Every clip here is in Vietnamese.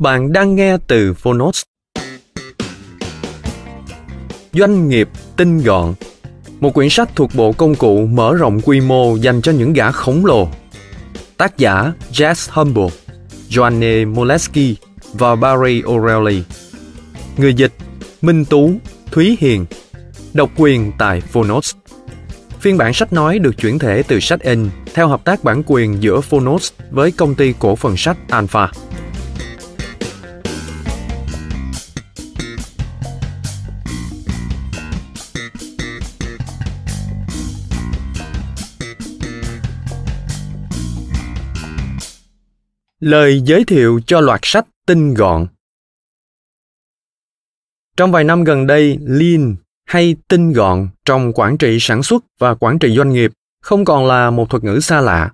Bạn đang nghe từ Phonos. Doanh nghiệp tinh gọn Một quyển sách thuộc bộ công cụ mở rộng quy mô dành cho những gã khổng lồ. Tác giả Jess Humble, Joanne Moleski và Barry O'Reilly. Người dịch Minh Tú, Thúy Hiền. Độc quyền tại Phonos. Phiên bản sách nói được chuyển thể từ sách in theo hợp tác bản quyền giữa Phonos với công ty cổ phần sách Alpha. Lời giới thiệu cho loạt sách tinh gọn Trong vài năm gần đây, Lean hay tinh gọn trong quản trị sản xuất và quản trị doanh nghiệp không còn là một thuật ngữ xa lạ.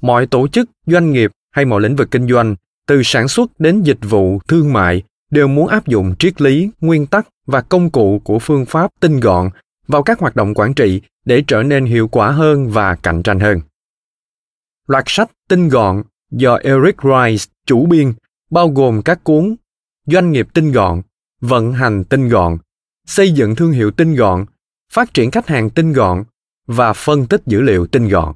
Mọi tổ chức, doanh nghiệp hay mọi lĩnh vực kinh doanh, từ sản xuất đến dịch vụ, thương mại, đều muốn áp dụng triết lý, nguyên tắc và công cụ của phương pháp tinh gọn vào các hoạt động quản trị để trở nên hiệu quả hơn và cạnh tranh hơn. Loạt sách tinh gọn do Eric Rice chủ biên, bao gồm các cuốn Doanh nghiệp tinh gọn, Vận hành tinh gọn, Xây dựng thương hiệu tinh gọn, Phát triển khách hàng tinh gọn và Phân tích dữ liệu tinh gọn.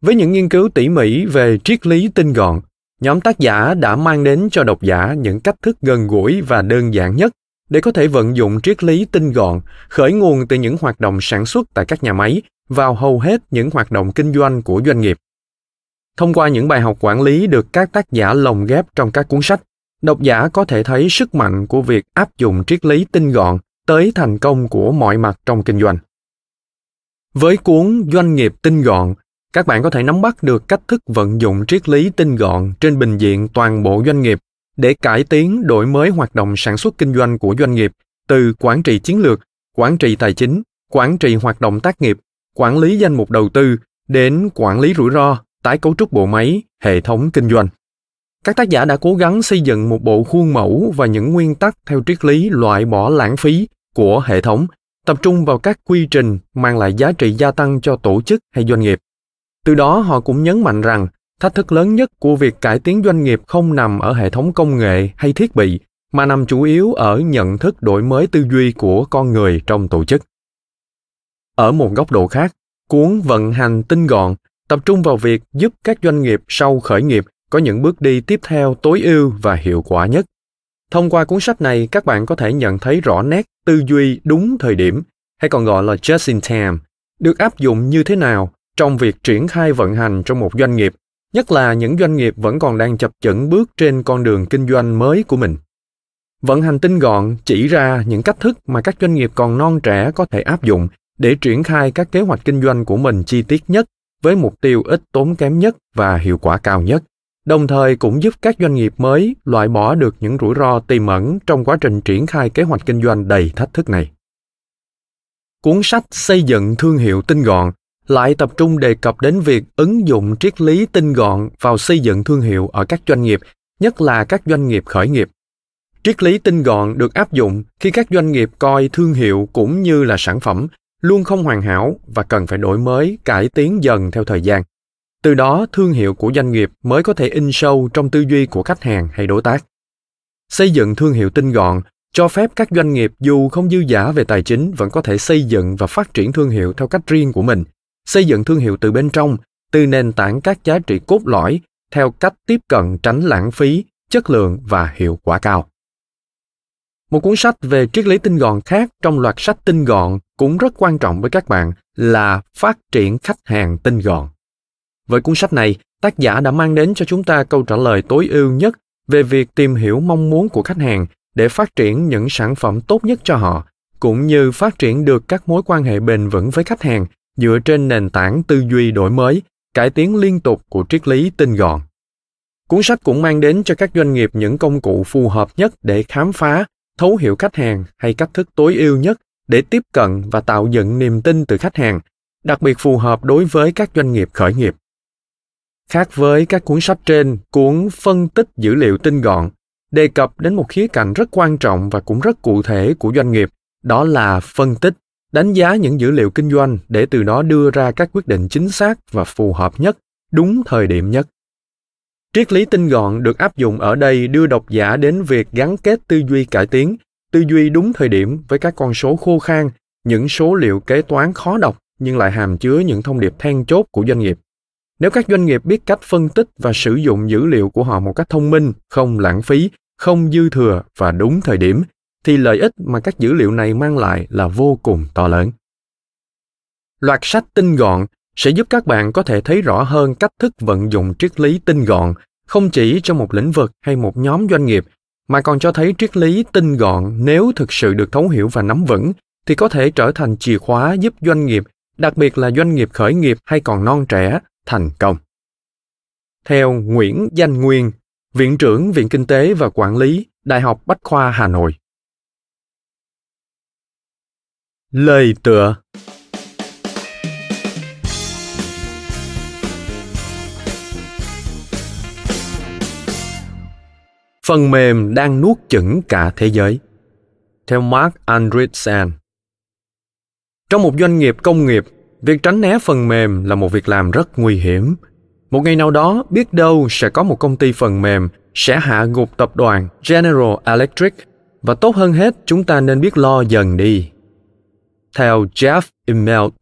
Với những nghiên cứu tỉ mỉ về triết lý tinh gọn, nhóm tác giả đã mang đến cho độc giả những cách thức gần gũi và đơn giản nhất để có thể vận dụng triết lý tinh gọn khởi nguồn từ những hoạt động sản xuất tại các nhà máy vào hầu hết những hoạt động kinh doanh của doanh nghiệp Thông qua những bài học quản lý được các tác giả lồng ghép trong các cuốn sách, độc giả có thể thấy sức mạnh của việc áp dụng triết lý tinh gọn tới thành công của mọi mặt trong kinh doanh. Với cuốn Doanh nghiệp tinh gọn, các bạn có thể nắm bắt được cách thức vận dụng triết lý tinh gọn trên bình diện toàn bộ doanh nghiệp để cải tiến đổi mới hoạt động sản xuất kinh doanh của doanh nghiệp từ quản trị chiến lược, quản trị tài chính, quản trị hoạt động tác nghiệp, quản lý danh mục đầu tư đến quản lý rủi ro, tái cấu trúc bộ máy, hệ thống kinh doanh. Các tác giả đã cố gắng xây dựng một bộ khuôn mẫu và những nguyên tắc theo triết lý loại bỏ lãng phí của hệ thống, tập trung vào các quy trình mang lại giá trị gia tăng cho tổ chức hay doanh nghiệp. Từ đó họ cũng nhấn mạnh rằng thách thức lớn nhất của việc cải tiến doanh nghiệp không nằm ở hệ thống công nghệ hay thiết bị mà nằm chủ yếu ở nhận thức đổi mới tư duy của con người trong tổ chức. Ở một góc độ khác, cuốn vận hành tinh gọn tập trung vào việc giúp các doanh nghiệp sau khởi nghiệp có những bước đi tiếp theo tối ưu và hiệu quả nhất. Thông qua cuốn sách này, các bạn có thể nhận thấy rõ nét tư duy đúng thời điểm, hay còn gọi là just in time, được áp dụng như thế nào trong việc triển khai vận hành trong một doanh nghiệp, nhất là những doanh nghiệp vẫn còn đang chập chững bước trên con đường kinh doanh mới của mình. Vận hành tinh gọn chỉ ra những cách thức mà các doanh nghiệp còn non trẻ có thể áp dụng để triển khai các kế hoạch kinh doanh của mình chi tiết nhất với mục tiêu ít tốn kém nhất và hiệu quả cao nhất đồng thời cũng giúp các doanh nghiệp mới loại bỏ được những rủi ro tiềm ẩn trong quá trình triển khai kế hoạch kinh doanh đầy thách thức này. Cuốn sách xây dựng thương hiệu tinh gọn lại tập trung đề cập đến việc ứng dụng triết lý tinh gọn vào xây dựng thương hiệu ở các doanh nghiệp, nhất là các doanh nghiệp khởi nghiệp. Triết lý tinh gọn được áp dụng khi các doanh nghiệp coi thương hiệu cũng như là sản phẩm luôn không hoàn hảo và cần phải đổi mới, cải tiến dần theo thời gian. Từ đó, thương hiệu của doanh nghiệp mới có thể in sâu trong tư duy của khách hàng hay đối tác. Xây dựng thương hiệu tinh gọn cho phép các doanh nghiệp dù không dư giả về tài chính vẫn có thể xây dựng và phát triển thương hiệu theo cách riêng của mình, xây dựng thương hiệu từ bên trong, từ nền tảng các giá trị cốt lõi theo cách tiếp cận tránh lãng phí, chất lượng và hiệu quả cao. Một cuốn sách về triết lý tinh gọn khác trong loạt sách tinh gọn cũng rất quan trọng với các bạn là Phát triển khách hàng tinh gọn. Với cuốn sách này, tác giả đã mang đến cho chúng ta câu trả lời tối ưu nhất về việc tìm hiểu mong muốn của khách hàng để phát triển những sản phẩm tốt nhất cho họ, cũng như phát triển được các mối quan hệ bền vững với khách hàng dựa trên nền tảng tư duy đổi mới, cải tiến liên tục của triết lý tinh gọn. Cuốn sách cũng mang đến cho các doanh nghiệp những công cụ phù hợp nhất để khám phá, thấu hiểu khách hàng hay cách thức tối ưu nhất để tiếp cận và tạo dựng niềm tin từ khách hàng, đặc biệt phù hợp đối với các doanh nghiệp khởi nghiệp. Khác với các cuốn sách trên, cuốn phân tích dữ liệu tinh gọn đề cập đến một khía cạnh rất quan trọng và cũng rất cụ thể của doanh nghiệp, đó là phân tích, đánh giá những dữ liệu kinh doanh để từ đó đưa ra các quyết định chính xác và phù hợp nhất, đúng thời điểm nhất. Triết lý tinh gọn được áp dụng ở đây đưa độc giả đến việc gắn kết tư duy cải tiến, tư duy đúng thời điểm với các con số khô khan, những số liệu kế toán khó đọc nhưng lại hàm chứa những thông điệp then chốt của doanh nghiệp. Nếu các doanh nghiệp biết cách phân tích và sử dụng dữ liệu của họ một cách thông minh, không lãng phí, không dư thừa và đúng thời điểm, thì lợi ích mà các dữ liệu này mang lại là vô cùng to lớn. Loạt sách tinh gọn sẽ giúp các bạn có thể thấy rõ hơn cách thức vận dụng triết lý tinh gọn, không chỉ trong một lĩnh vực hay một nhóm doanh nghiệp, mà còn cho thấy triết lý tinh gọn nếu thực sự được thấu hiểu và nắm vững, thì có thể trở thành chìa khóa giúp doanh nghiệp, đặc biệt là doanh nghiệp khởi nghiệp hay còn non trẻ, thành công. Theo nguyễn danh nguyên, viện trưởng viện kinh tế và quản lý, đại học bách khoa hà nội. Lời tựa phần mềm đang nuốt chửng cả thế giới. Theo Mark Andreessen. Trong một doanh nghiệp công nghiệp, việc tránh né phần mềm là một việc làm rất nguy hiểm. Một ngày nào đó, biết đâu sẽ có một công ty phần mềm sẽ hạ gục tập đoàn General Electric và tốt hơn hết chúng ta nên biết lo dần đi. Theo Jeff Immelt.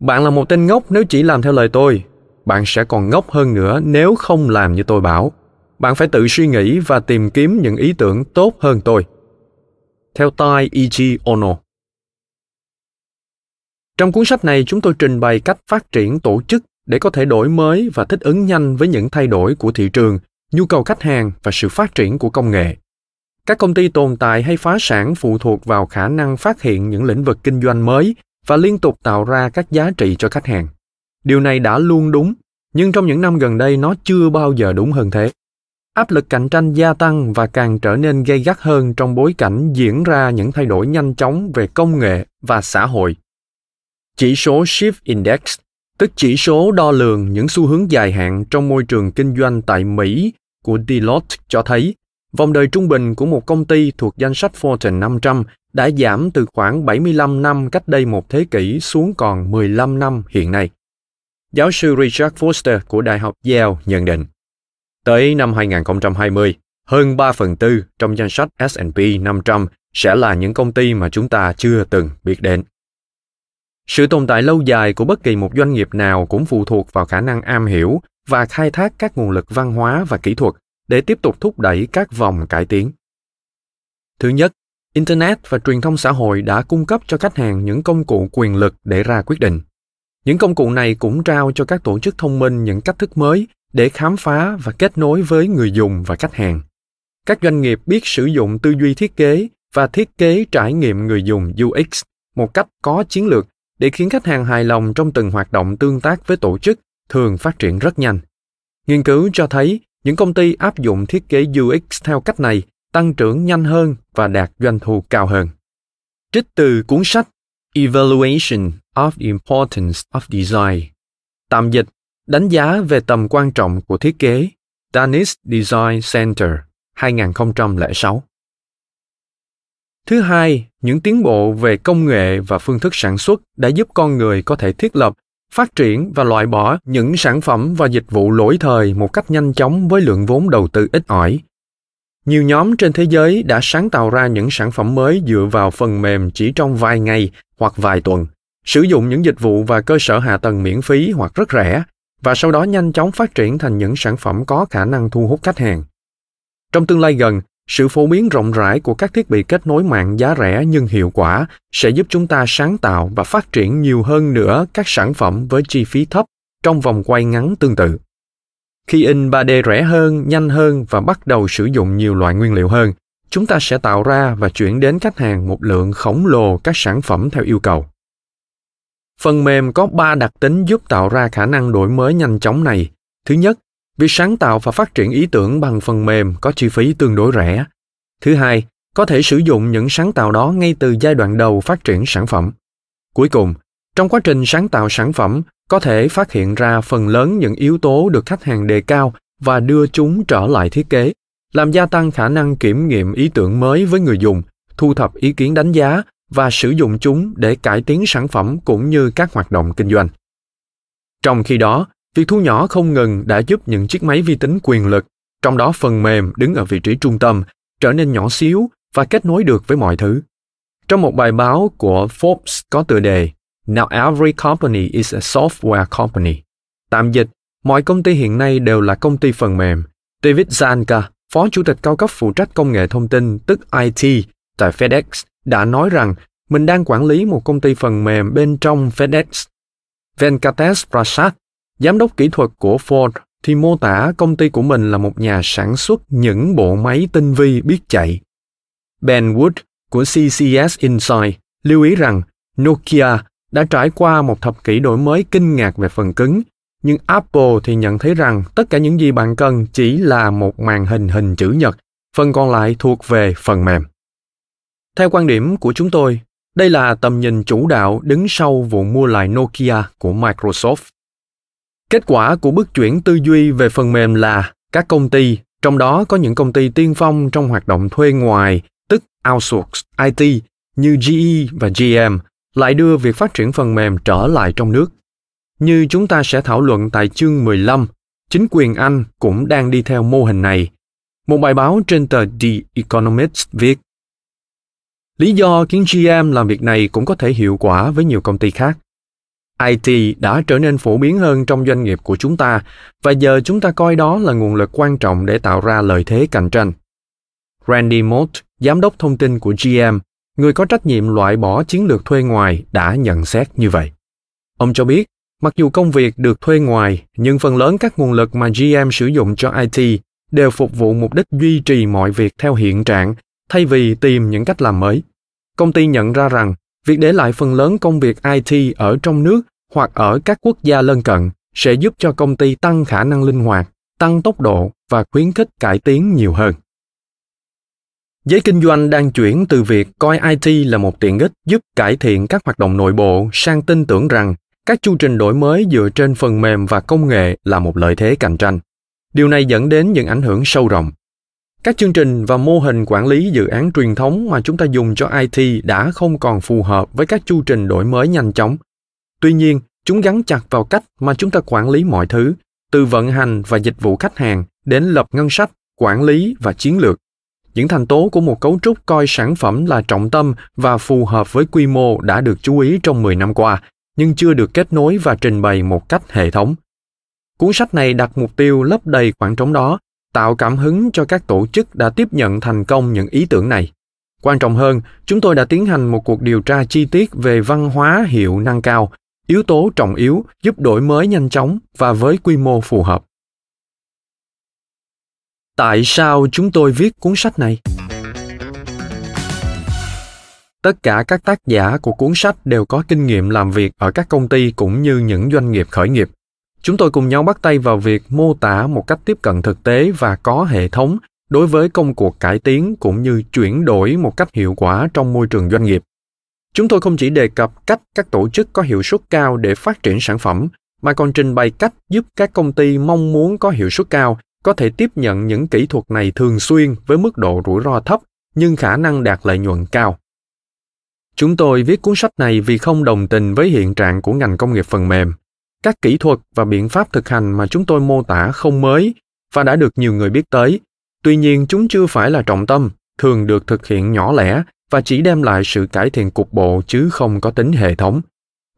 Bạn là một tên ngốc nếu chỉ làm theo lời tôi. Bạn sẽ còn ngốc hơn nữa nếu không làm như tôi bảo bạn phải tự suy nghĩ và tìm kiếm những ý tưởng tốt hơn tôi. Theo Tai Ichi Ono Trong cuốn sách này chúng tôi trình bày cách phát triển tổ chức để có thể đổi mới và thích ứng nhanh với những thay đổi của thị trường, nhu cầu khách hàng và sự phát triển của công nghệ. Các công ty tồn tại hay phá sản phụ thuộc vào khả năng phát hiện những lĩnh vực kinh doanh mới và liên tục tạo ra các giá trị cho khách hàng. Điều này đã luôn đúng, nhưng trong những năm gần đây nó chưa bao giờ đúng hơn thế áp lực cạnh tranh gia tăng và càng trở nên gây gắt hơn trong bối cảnh diễn ra những thay đổi nhanh chóng về công nghệ và xã hội. Chỉ số Shift Index, tức chỉ số đo lường những xu hướng dài hạn trong môi trường kinh doanh tại Mỹ của Deloitte cho thấy vòng đời trung bình của một công ty thuộc danh sách Fortune 500 đã giảm từ khoảng 75 năm cách đây một thế kỷ xuống còn 15 năm hiện nay. Giáo sư Richard Foster của Đại học Yale nhận định. Tới năm 2020, hơn 3 phần tư trong danh sách S&P 500 sẽ là những công ty mà chúng ta chưa từng biết đến. Sự tồn tại lâu dài của bất kỳ một doanh nghiệp nào cũng phụ thuộc vào khả năng am hiểu và khai thác các nguồn lực văn hóa và kỹ thuật để tiếp tục thúc đẩy các vòng cải tiến. Thứ nhất, Internet và truyền thông xã hội đã cung cấp cho khách hàng những công cụ quyền lực để ra quyết định. Những công cụ này cũng trao cho các tổ chức thông minh những cách thức mới để khám phá và kết nối với người dùng và khách hàng. Các doanh nghiệp biết sử dụng tư duy thiết kế và thiết kế trải nghiệm người dùng ux một cách có chiến lược để khiến khách hàng hài lòng trong từng hoạt động tương tác với tổ chức thường phát triển rất nhanh. Nghiên cứu cho thấy những công ty áp dụng thiết kế ux theo cách này tăng trưởng nhanh hơn và đạt doanh thu cao hơn. Trích từ cuốn sách evaluation of the importance of design, tạm dịch Đánh giá về tầm quan trọng của thiết kế Danish Design Center 2006 Thứ hai, những tiến bộ về công nghệ và phương thức sản xuất đã giúp con người có thể thiết lập, phát triển và loại bỏ những sản phẩm và dịch vụ lỗi thời một cách nhanh chóng với lượng vốn đầu tư ít ỏi. Nhiều nhóm trên thế giới đã sáng tạo ra những sản phẩm mới dựa vào phần mềm chỉ trong vài ngày hoặc vài tuần, sử dụng những dịch vụ và cơ sở hạ tầng miễn phí hoặc rất rẻ và sau đó nhanh chóng phát triển thành những sản phẩm có khả năng thu hút khách hàng. Trong tương lai gần, sự phổ biến rộng rãi của các thiết bị kết nối mạng giá rẻ nhưng hiệu quả sẽ giúp chúng ta sáng tạo và phát triển nhiều hơn nữa các sản phẩm với chi phí thấp trong vòng quay ngắn tương tự. Khi in 3D rẻ hơn, nhanh hơn và bắt đầu sử dụng nhiều loại nguyên liệu hơn, chúng ta sẽ tạo ra và chuyển đến khách hàng một lượng khổng lồ các sản phẩm theo yêu cầu. Phần mềm có 3 đặc tính giúp tạo ra khả năng đổi mới nhanh chóng này. Thứ nhất, việc sáng tạo và phát triển ý tưởng bằng phần mềm có chi phí tương đối rẻ. Thứ hai, có thể sử dụng những sáng tạo đó ngay từ giai đoạn đầu phát triển sản phẩm. Cuối cùng, trong quá trình sáng tạo sản phẩm, có thể phát hiện ra phần lớn những yếu tố được khách hàng đề cao và đưa chúng trở lại thiết kế, làm gia tăng khả năng kiểm nghiệm ý tưởng mới với người dùng, thu thập ý kiến đánh giá và sử dụng chúng để cải tiến sản phẩm cũng như các hoạt động kinh doanh. Trong khi đó, việc thu nhỏ không ngừng đã giúp những chiếc máy vi tính quyền lực, trong đó phần mềm đứng ở vị trí trung tâm, trở nên nhỏ xíu và kết nối được với mọi thứ. Trong một bài báo của Forbes có tựa đề Now every company is a software company. Tạm dịch, mọi công ty hiện nay đều là công ty phần mềm. David Zanka, phó chủ tịch cao cấp phụ trách công nghệ thông tin tức IT tại FedEx, đã nói rằng mình đang quản lý một công ty phần mềm bên trong FedEx. Venkatesh Prasad, giám đốc kỹ thuật của Ford, thì mô tả công ty của mình là một nhà sản xuất những bộ máy tinh vi biết chạy. Ben Wood của CCS Insight lưu ý rằng Nokia đã trải qua một thập kỷ đổi mới kinh ngạc về phần cứng, nhưng Apple thì nhận thấy rằng tất cả những gì bạn cần chỉ là một màn hình hình chữ nhật, phần còn lại thuộc về phần mềm. Theo quan điểm của chúng tôi, đây là tầm nhìn chủ đạo đứng sau vụ mua lại Nokia của Microsoft. Kết quả của bước chuyển tư duy về phần mềm là các công ty, trong đó có những công ty tiên phong trong hoạt động thuê ngoài, tức outsource IT như GE và GM, lại đưa việc phát triển phần mềm trở lại trong nước. Như chúng ta sẽ thảo luận tại chương 15, chính quyền Anh cũng đang đi theo mô hình này. Một bài báo trên tờ The Economist viết Lý do khiến GM làm việc này cũng có thể hiệu quả với nhiều công ty khác. IT đã trở nên phổ biến hơn trong doanh nghiệp của chúng ta và giờ chúng ta coi đó là nguồn lực quan trọng để tạo ra lợi thế cạnh tranh. Randy Mott, giám đốc thông tin của GM, người có trách nhiệm loại bỏ chiến lược thuê ngoài đã nhận xét như vậy. Ông cho biết, mặc dù công việc được thuê ngoài, nhưng phần lớn các nguồn lực mà GM sử dụng cho IT đều phục vụ mục đích duy trì mọi việc theo hiện trạng thay vì tìm những cách làm mới. Công ty nhận ra rằng việc để lại phần lớn công việc IT ở trong nước hoặc ở các quốc gia lân cận sẽ giúp cho công ty tăng khả năng linh hoạt, tăng tốc độ và khuyến khích cải tiến nhiều hơn. Giới kinh doanh đang chuyển từ việc coi IT là một tiện ích giúp cải thiện các hoạt động nội bộ sang tin tưởng rằng các chu trình đổi mới dựa trên phần mềm và công nghệ là một lợi thế cạnh tranh. Điều này dẫn đến những ảnh hưởng sâu rộng. Các chương trình và mô hình quản lý dự án truyền thống mà chúng ta dùng cho IT đã không còn phù hợp với các chu trình đổi mới nhanh chóng. Tuy nhiên, chúng gắn chặt vào cách mà chúng ta quản lý mọi thứ, từ vận hành và dịch vụ khách hàng đến lập ngân sách, quản lý và chiến lược những thành tố của một cấu trúc coi sản phẩm là trọng tâm và phù hợp với quy mô đã được chú ý trong 10 năm qua, nhưng chưa được kết nối và trình bày một cách hệ thống. Cuốn sách này đặt mục tiêu lấp đầy khoảng trống đó, tạo cảm hứng cho các tổ chức đã tiếp nhận thành công những ý tưởng này. Quan trọng hơn, chúng tôi đã tiến hành một cuộc điều tra chi tiết về văn hóa hiệu năng cao, yếu tố trọng yếu giúp đổi mới nhanh chóng và với quy mô phù hợp. Tại sao chúng tôi viết cuốn sách này? Tất cả các tác giả của cuốn sách đều có kinh nghiệm làm việc ở các công ty cũng như những doanh nghiệp khởi nghiệp chúng tôi cùng nhau bắt tay vào việc mô tả một cách tiếp cận thực tế và có hệ thống đối với công cuộc cải tiến cũng như chuyển đổi một cách hiệu quả trong môi trường doanh nghiệp chúng tôi không chỉ đề cập cách các tổ chức có hiệu suất cao để phát triển sản phẩm, mà còn trình bày cách giúp các công ty mong muốn có hiệu suất cao, có thể tiếp nhận những kỹ thuật này thường xuyên với mức độ rủi ro thấp, nhưng khả năng đạt lợi nhuận cao. Chúng tôi viết cuốn sách này vì không đồng tình với hiện trạng của ngành công nghiệp phần mềm. Các kỹ thuật và biện pháp thực hành mà chúng tôi mô tả không mới và đã được nhiều người biết tới. Tuy nhiên chúng chưa phải là trọng tâm, thường được thực hiện nhỏ lẻ và chỉ đem lại sự cải thiện cục bộ chứ không có tính hệ thống.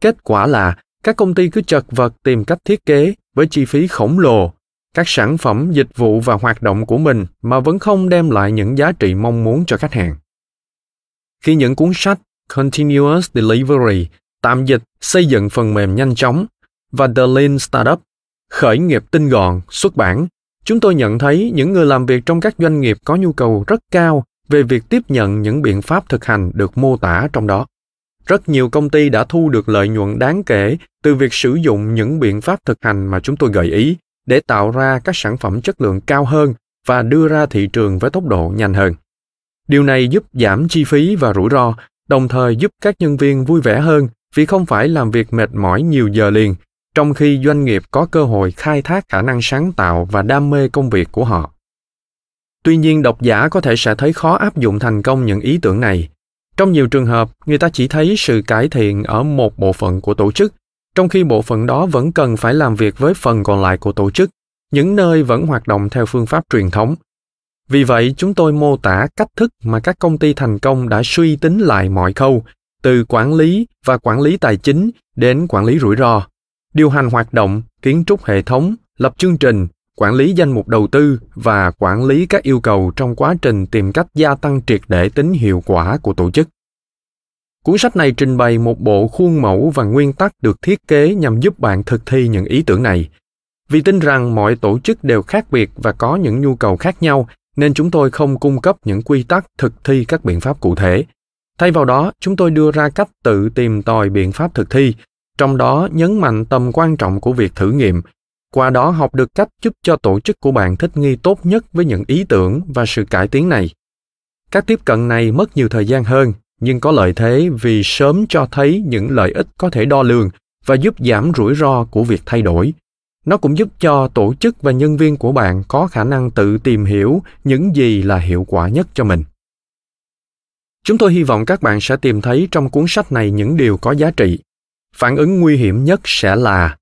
Kết quả là các công ty cứ chật vật tìm cách thiết kế với chi phí khổng lồ các sản phẩm, dịch vụ và hoạt động của mình mà vẫn không đem lại những giá trị mong muốn cho khách hàng. Khi những cuốn sách Continuous Delivery, tạm dịch xây dựng phần mềm nhanh chóng và The Lean Startup, khởi nghiệp tinh gọn, xuất bản, chúng tôi nhận thấy những người làm việc trong các doanh nghiệp có nhu cầu rất cao về việc tiếp nhận những biện pháp thực hành được mô tả trong đó. Rất nhiều công ty đã thu được lợi nhuận đáng kể từ việc sử dụng những biện pháp thực hành mà chúng tôi gợi ý để tạo ra các sản phẩm chất lượng cao hơn và đưa ra thị trường với tốc độ nhanh hơn. Điều này giúp giảm chi phí và rủi ro, đồng thời giúp các nhân viên vui vẻ hơn vì không phải làm việc mệt mỏi nhiều giờ liền, trong khi doanh nghiệp có cơ hội khai thác khả năng sáng tạo và đam mê công việc của họ. Tuy nhiên, độc giả có thể sẽ thấy khó áp dụng thành công những ý tưởng này. Trong nhiều trường hợp, người ta chỉ thấy sự cải thiện ở một bộ phận của tổ chức trong khi bộ phận đó vẫn cần phải làm việc với phần còn lại của tổ chức, những nơi vẫn hoạt động theo phương pháp truyền thống. Vì vậy, chúng tôi mô tả cách thức mà các công ty thành công đã suy tính lại mọi khâu, từ quản lý và quản lý tài chính đến quản lý rủi ro, điều hành hoạt động, kiến trúc hệ thống, lập chương trình, quản lý danh mục đầu tư và quản lý các yêu cầu trong quá trình tìm cách gia tăng triệt để tính hiệu quả của tổ chức. Cuốn sách này trình bày một bộ khuôn mẫu và nguyên tắc được thiết kế nhằm giúp bạn thực thi những ý tưởng này. Vì tin rằng mọi tổ chức đều khác biệt và có những nhu cầu khác nhau, nên chúng tôi không cung cấp những quy tắc thực thi các biện pháp cụ thể. Thay vào đó, chúng tôi đưa ra cách tự tìm tòi biện pháp thực thi, trong đó nhấn mạnh tầm quan trọng của việc thử nghiệm, qua đó học được cách giúp cho tổ chức của bạn thích nghi tốt nhất với những ý tưởng và sự cải tiến này. Các tiếp cận này mất nhiều thời gian hơn nhưng có lợi thế vì sớm cho thấy những lợi ích có thể đo lường và giúp giảm rủi ro của việc thay đổi. Nó cũng giúp cho tổ chức và nhân viên của bạn có khả năng tự tìm hiểu những gì là hiệu quả nhất cho mình. Chúng tôi hy vọng các bạn sẽ tìm thấy trong cuốn sách này những điều có giá trị phản ứng nguy hiểm nhất sẽ là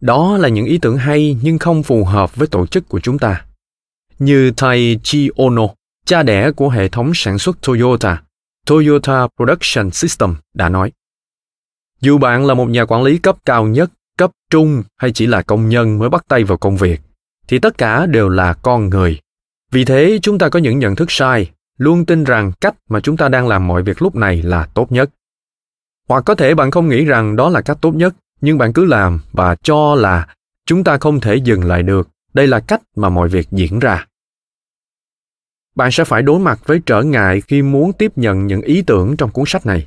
đó là những ý tưởng hay nhưng không phù hợp với tổ chức của chúng ta như Taichi Ono, cha đẻ của hệ thống sản xuất Toyota, Toyota Production System đã nói. Dù bạn là một nhà quản lý cấp cao nhất, cấp trung hay chỉ là công nhân mới bắt tay vào công việc, thì tất cả đều là con người. Vì thế chúng ta có những nhận thức sai, luôn tin rằng cách mà chúng ta đang làm mọi việc lúc này là tốt nhất. Hoặc có thể bạn không nghĩ rằng đó là cách tốt nhất, nhưng bạn cứ làm và cho là chúng ta không thể dừng lại được. Đây là cách mà mọi việc diễn ra. Bạn sẽ phải đối mặt với trở ngại khi muốn tiếp nhận những ý tưởng trong cuốn sách này.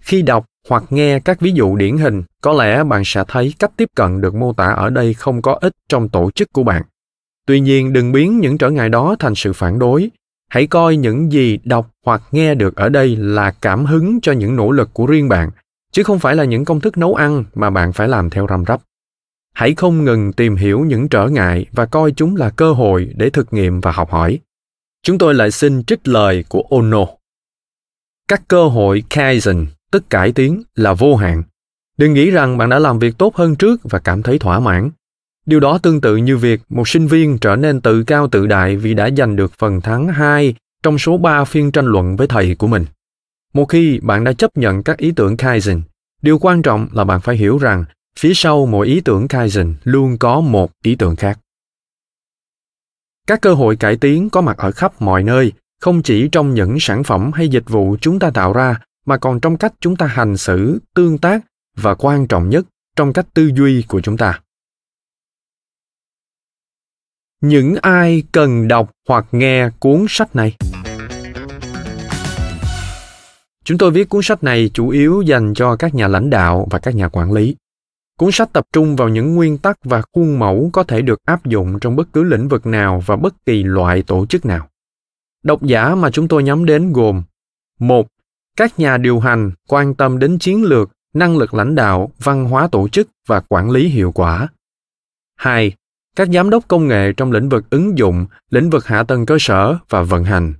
Khi đọc hoặc nghe các ví dụ điển hình có lẽ bạn sẽ thấy cách tiếp cận được mô tả ở đây không có ích trong tổ chức của bạn. Tuy nhiên đừng biến những trở ngại đó thành sự phản đối hãy coi những gì đọc hoặc nghe được ở đây là cảm hứng cho những nỗ lực của riêng bạn chứ không phải là những công thức nấu ăn mà bạn phải làm theo răm rắp hãy không ngừng tìm hiểu những trở ngại và coi chúng là cơ hội để thực nghiệm và học hỏi Chúng tôi lại xin trích lời của Ono. Các cơ hội Kaizen, tức cải tiến, là vô hạn. Đừng nghĩ rằng bạn đã làm việc tốt hơn trước và cảm thấy thỏa mãn. Điều đó tương tự như việc một sinh viên trở nên tự cao tự đại vì đã giành được phần thắng 2 trong số 3 phiên tranh luận với thầy của mình. Một khi bạn đã chấp nhận các ý tưởng Kaizen, điều quan trọng là bạn phải hiểu rằng phía sau mỗi ý tưởng Kaizen luôn có một ý tưởng khác. Các cơ hội cải tiến có mặt ở khắp mọi nơi, không chỉ trong những sản phẩm hay dịch vụ chúng ta tạo ra, mà còn trong cách chúng ta hành xử, tương tác và quan trọng nhất, trong cách tư duy của chúng ta. Những ai cần đọc hoặc nghe cuốn sách này? Chúng tôi viết cuốn sách này chủ yếu dành cho các nhà lãnh đạo và các nhà quản lý. Cuốn sách tập trung vào những nguyên tắc và khuôn mẫu có thể được áp dụng trong bất cứ lĩnh vực nào và bất kỳ loại tổ chức nào. Độc giả mà chúng tôi nhắm đến gồm một Các nhà điều hành quan tâm đến chiến lược, năng lực lãnh đạo, văn hóa tổ chức và quản lý hiệu quả. 2. Các giám đốc công nghệ trong lĩnh vực ứng dụng, lĩnh vực hạ tầng cơ sở và vận hành.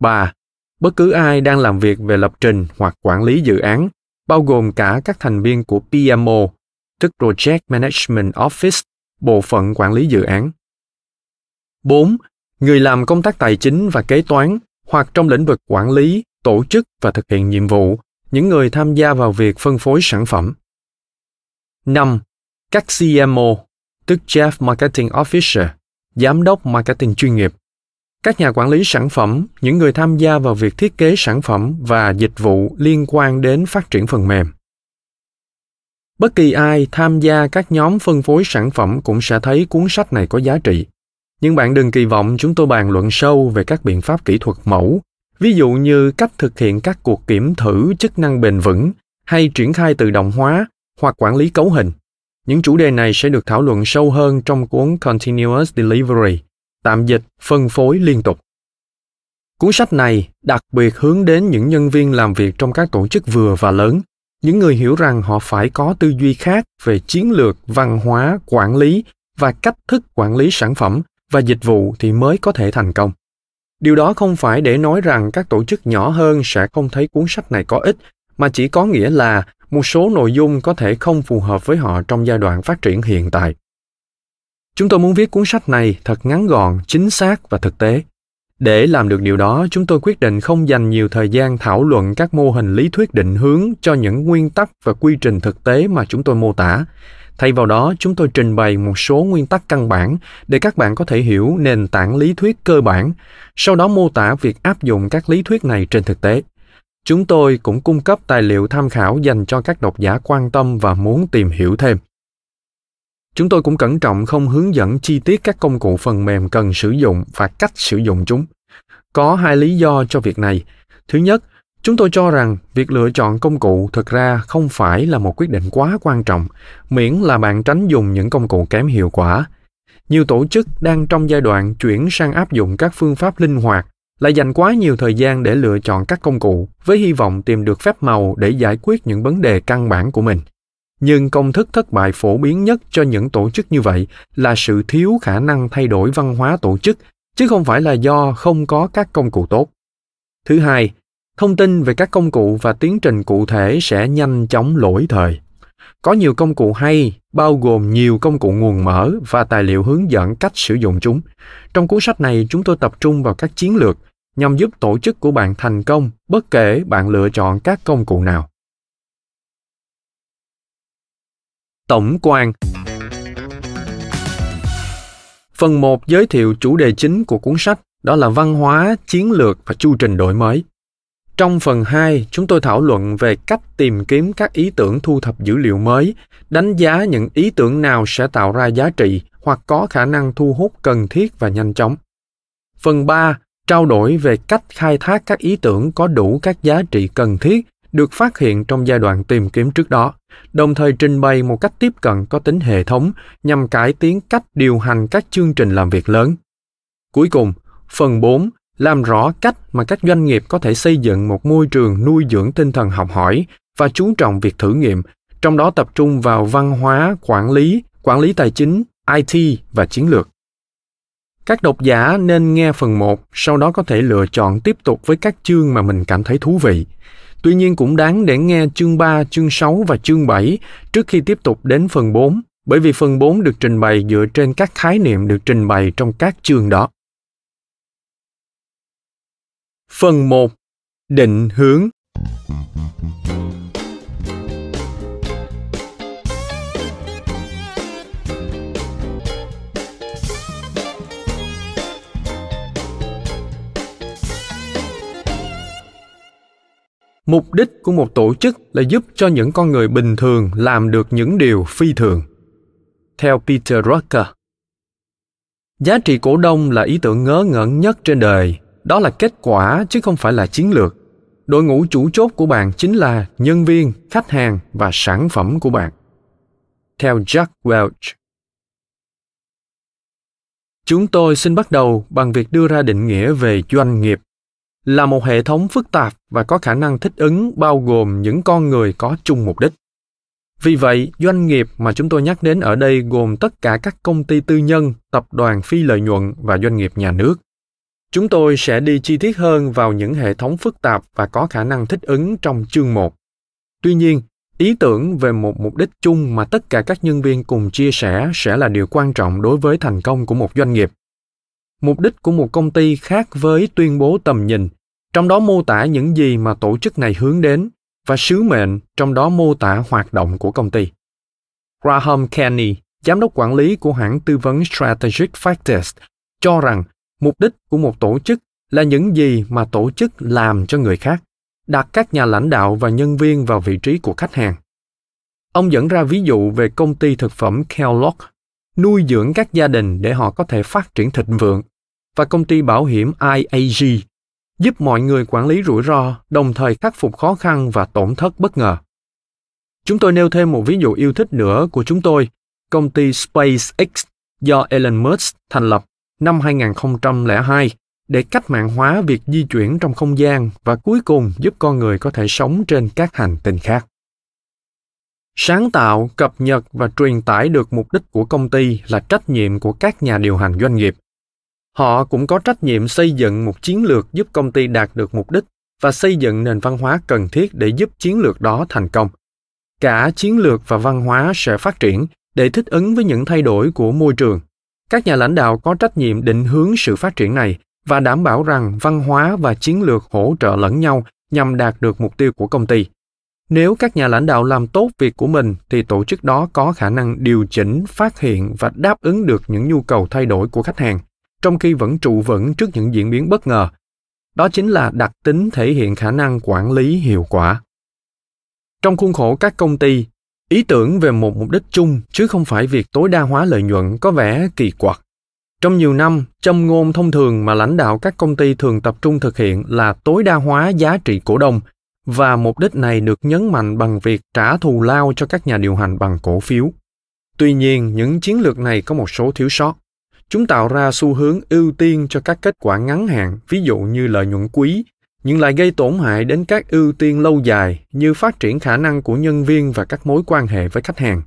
3. Bất cứ ai đang làm việc về lập trình hoặc quản lý dự án bao gồm cả các thành viên của PMO, tức Project Management Office, bộ phận quản lý dự án. 4. Người làm công tác tài chính và kế toán hoặc trong lĩnh vực quản lý, tổ chức và thực hiện nhiệm vụ, những người tham gia vào việc phân phối sản phẩm. 5. Các CMO, tức Chief Marketing Officer, giám đốc marketing chuyên nghiệp. Các nhà quản lý sản phẩm, những người tham gia vào việc thiết kế sản phẩm và dịch vụ liên quan đến phát triển phần mềm. Bất kỳ ai tham gia các nhóm phân phối sản phẩm cũng sẽ thấy cuốn sách này có giá trị. Nhưng bạn đừng kỳ vọng chúng tôi bàn luận sâu về các biện pháp kỹ thuật mẫu, ví dụ như cách thực hiện các cuộc kiểm thử chức năng bền vững hay triển khai tự động hóa hoặc quản lý cấu hình. Những chủ đề này sẽ được thảo luận sâu hơn trong cuốn Continuous Delivery, tạm dịch phân phối liên tục. Cuốn sách này đặc biệt hướng đến những nhân viên làm việc trong các tổ chức vừa và lớn, những người hiểu rằng họ phải có tư duy khác về chiến lược, văn hóa, quản lý và cách thức quản lý sản phẩm và dịch vụ thì mới có thể thành công. Điều đó không phải để nói rằng các tổ chức nhỏ hơn sẽ không thấy cuốn sách này có ích, mà chỉ có nghĩa là một số nội dung có thể không phù hợp với họ trong giai đoạn phát triển hiện tại. Chúng tôi muốn viết cuốn sách này thật ngắn gọn, chính xác và thực tế. Để làm được điều đó, chúng tôi quyết định không dành nhiều thời gian thảo luận các mô hình lý thuyết định hướng cho những nguyên tắc và quy trình thực tế mà chúng tôi mô tả. Thay vào đó, chúng tôi trình bày một số nguyên tắc căn bản để các bạn có thể hiểu nền tảng lý thuyết cơ bản, sau đó mô tả việc áp dụng các lý thuyết này trên thực tế. Chúng tôi cũng cung cấp tài liệu tham khảo dành cho các độc giả quan tâm và muốn tìm hiểu thêm. Chúng tôi cũng cẩn trọng không hướng dẫn chi tiết các công cụ phần mềm cần sử dụng và cách sử dụng chúng. Có hai lý do cho việc này. Thứ nhất, chúng tôi cho rằng việc lựa chọn công cụ thực ra không phải là một quyết định quá quan trọng, miễn là bạn tránh dùng những công cụ kém hiệu quả. Nhiều tổ chức đang trong giai đoạn chuyển sang áp dụng các phương pháp linh hoạt lại dành quá nhiều thời gian để lựa chọn các công cụ, với hy vọng tìm được phép màu để giải quyết những vấn đề căn bản của mình. Nhưng công thức thất bại phổ biến nhất cho những tổ chức như vậy là sự thiếu khả năng thay đổi văn hóa tổ chức, chứ không phải là do không có các công cụ tốt. Thứ hai, thông tin về các công cụ và tiến trình cụ thể sẽ nhanh chóng lỗi thời. Có nhiều công cụ hay, bao gồm nhiều công cụ nguồn mở và tài liệu hướng dẫn cách sử dụng chúng. Trong cuốn sách này, chúng tôi tập trung vào các chiến lược nhằm giúp tổ chức của bạn thành công bất kể bạn lựa chọn các công cụ nào. Tổng quan. Phần 1 giới thiệu chủ đề chính của cuốn sách đó là văn hóa chiến lược và chu trình đổi mới. Trong phần 2, chúng tôi thảo luận về cách tìm kiếm các ý tưởng thu thập dữ liệu mới, đánh giá những ý tưởng nào sẽ tạo ra giá trị hoặc có khả năng thu hút cần thiết và nhanh chóng. Phần 3, trao đổi về cách khai thác các ý tưởng có đủ các giá trị cần thiết được phát hiện trong giai đoạn tìm kiếm trước đó, đồng thời trình bày một cách tiếp cận có tính hệ thống nhằm cải tiến cách điều hành các chương trình làm việc lớn. Cuối cùng, phần 4 làm rõ cách mà các doanh nghiệp có thể xây dựng một môi trường nuôi dưỡng tinh thần học hỏi và chú trọng việc thử nghiệm, trong đó tập trung vào văn hóa, quản lý, quản lý tài chính, IT và chiến lược. Các độc giả nên nghe phần 1, sau đó có thể lựa chọn tiếp tục với các chương mà mình cảm thấy thú vị. Tuy nhiên cũng đáng để nghe chương 3, chương 6 và chương 7 trước khi tiếp tục đến phần 4, bởi vì phần 4 được trình bày dựa trên các khái niệm được trình bày trong các chương đó. Phần 1. Định hướng mục đích của một tổ chức là giúp cho những con người bình thường làm được những điều phi thường. Theo peter drucker giá trị cổ đông là ý tưởng ngớ ngẩn nhất trên đời. Đó là kết quả chứ không phải là chiến lược. Đội ngũ chủ chốt của bạn chính là nhân viên, khách hàng và sản phẩm của bạn. Theo jack welch, chúng tôi xin bắt đầu bằng việc đưa ra định nghĩa về doanh nghiệp là một hệ thống phức tạp và có khả năng thích ứng bao gồm những con người có chung mục đích. Vì vậy doanh nghiệp mà chúng tôi nhắc đến ở đây gồm tất cả các công ty tư nhân tập đoàn phi lợi nhuận và doanh nghiệp nhà nước. Chúng tôi sẽ đi chi tiết hơn vào những hệ thống phức tạp và có khả năng thích ứng trong chương 1. Tuy nhiên, ý tưởng về một mục đích chung mà tất cả các nhân viên cùng chia sẻ sẽ là điều quan trọng đối với thành công của một doanh nghiệp mục đích của một công ty khác với tuyên bố tầm nhìn trong đó mô tả những gì mà tổ chức này hướng đến và sứ mệnh trong đó mô tả hoạt động của công ty. Graham Kenny, giám đốc quản lý của hãng tư vấn Strategic Factors, cho rằng mục đích của một tổ chức là những gì mà tổ chức làm cho người khác, đặt các nhà lãnh đạo và nhân viên vào vị trí của khách hàng. Ông dẫn ra ví dụ về công ty thực phẩm Kellogg, nuôi dưỡng các gia đình để họ có thể phát triển thịnh vượng, và công ty bảo hiểm IAG, giúp mọi người quản lý rủi ro, đồng thời khắc phục khó khăn và tổn thất bất ngờ. Chúng tôi nêu thêm một ví dụ yêu thích nữa của chúng tôi, công ty SpaceX do Elon Musk thành lập năm 2002 để cách mạng hóa việc di chuyển trong không gian và cuối cùng giúp con người có thể sống trên các hành tinh khác. Sáng tạo, cập nhật và truyền tải được mục đích của công ty là trách nhiệm của các nhà điều hành doanh nghiệp. Họ cũng có trách nhiệm xây dựng một chiến lược giúp công ty đạt được mục đích và xây dựng nền văn hóa cần thiết để giúp chiến lược đó thành công. Cả chiến lược và văn hóa sẽ phát triển để thích ứng với những thay đổi của môi trường. Các nhà lãnh đạo có trách nhiệm định hướng sự phát triển này và đảm bảo rằng văn hóa và chiến lược hỗ trợ lẫn nhau nhằm đạt được mục tiêu của công ty nếu các nhà lãnh đạo làm tốt việc của mình thì tổ chức đó có khả năng điều chỉnh, phát hiện và đáp ứng được những nhu cầu thay đổi của khách hàng trong khi vẫn trụ vững trước những diễn biến bất ngờ đó chính là đặc tính thể hiện khả năng quản lý hiệu quả trong khuôn khổ các công ty ý tưởng về một mục đích chung chứ không phải việc tối đa hóa lợi nhuận có vẻ kỳ quặc trong nhiều năm châm ngôn thông thường mà lãnh đạo các công ty thường tập trung thực hiện là tối đa hóa giá trị cổ đông và mục đích này được nhấn mạnh bằng việc trả thù lao cho các nhà điều hành bằng cổ phiếu. Tuy nhiên, những chiến lược này có một số thiếu sót. Chúng tạo ra xu hướng ưu tiên cho các kết quả ngắn hạn, ví dụ như lợi nhuận quý, nhưng lại gây tổn hại đến các ưu tiên lâu dài như phát triển khả năng của nhân viên và các mối quan hệ với khách hàng.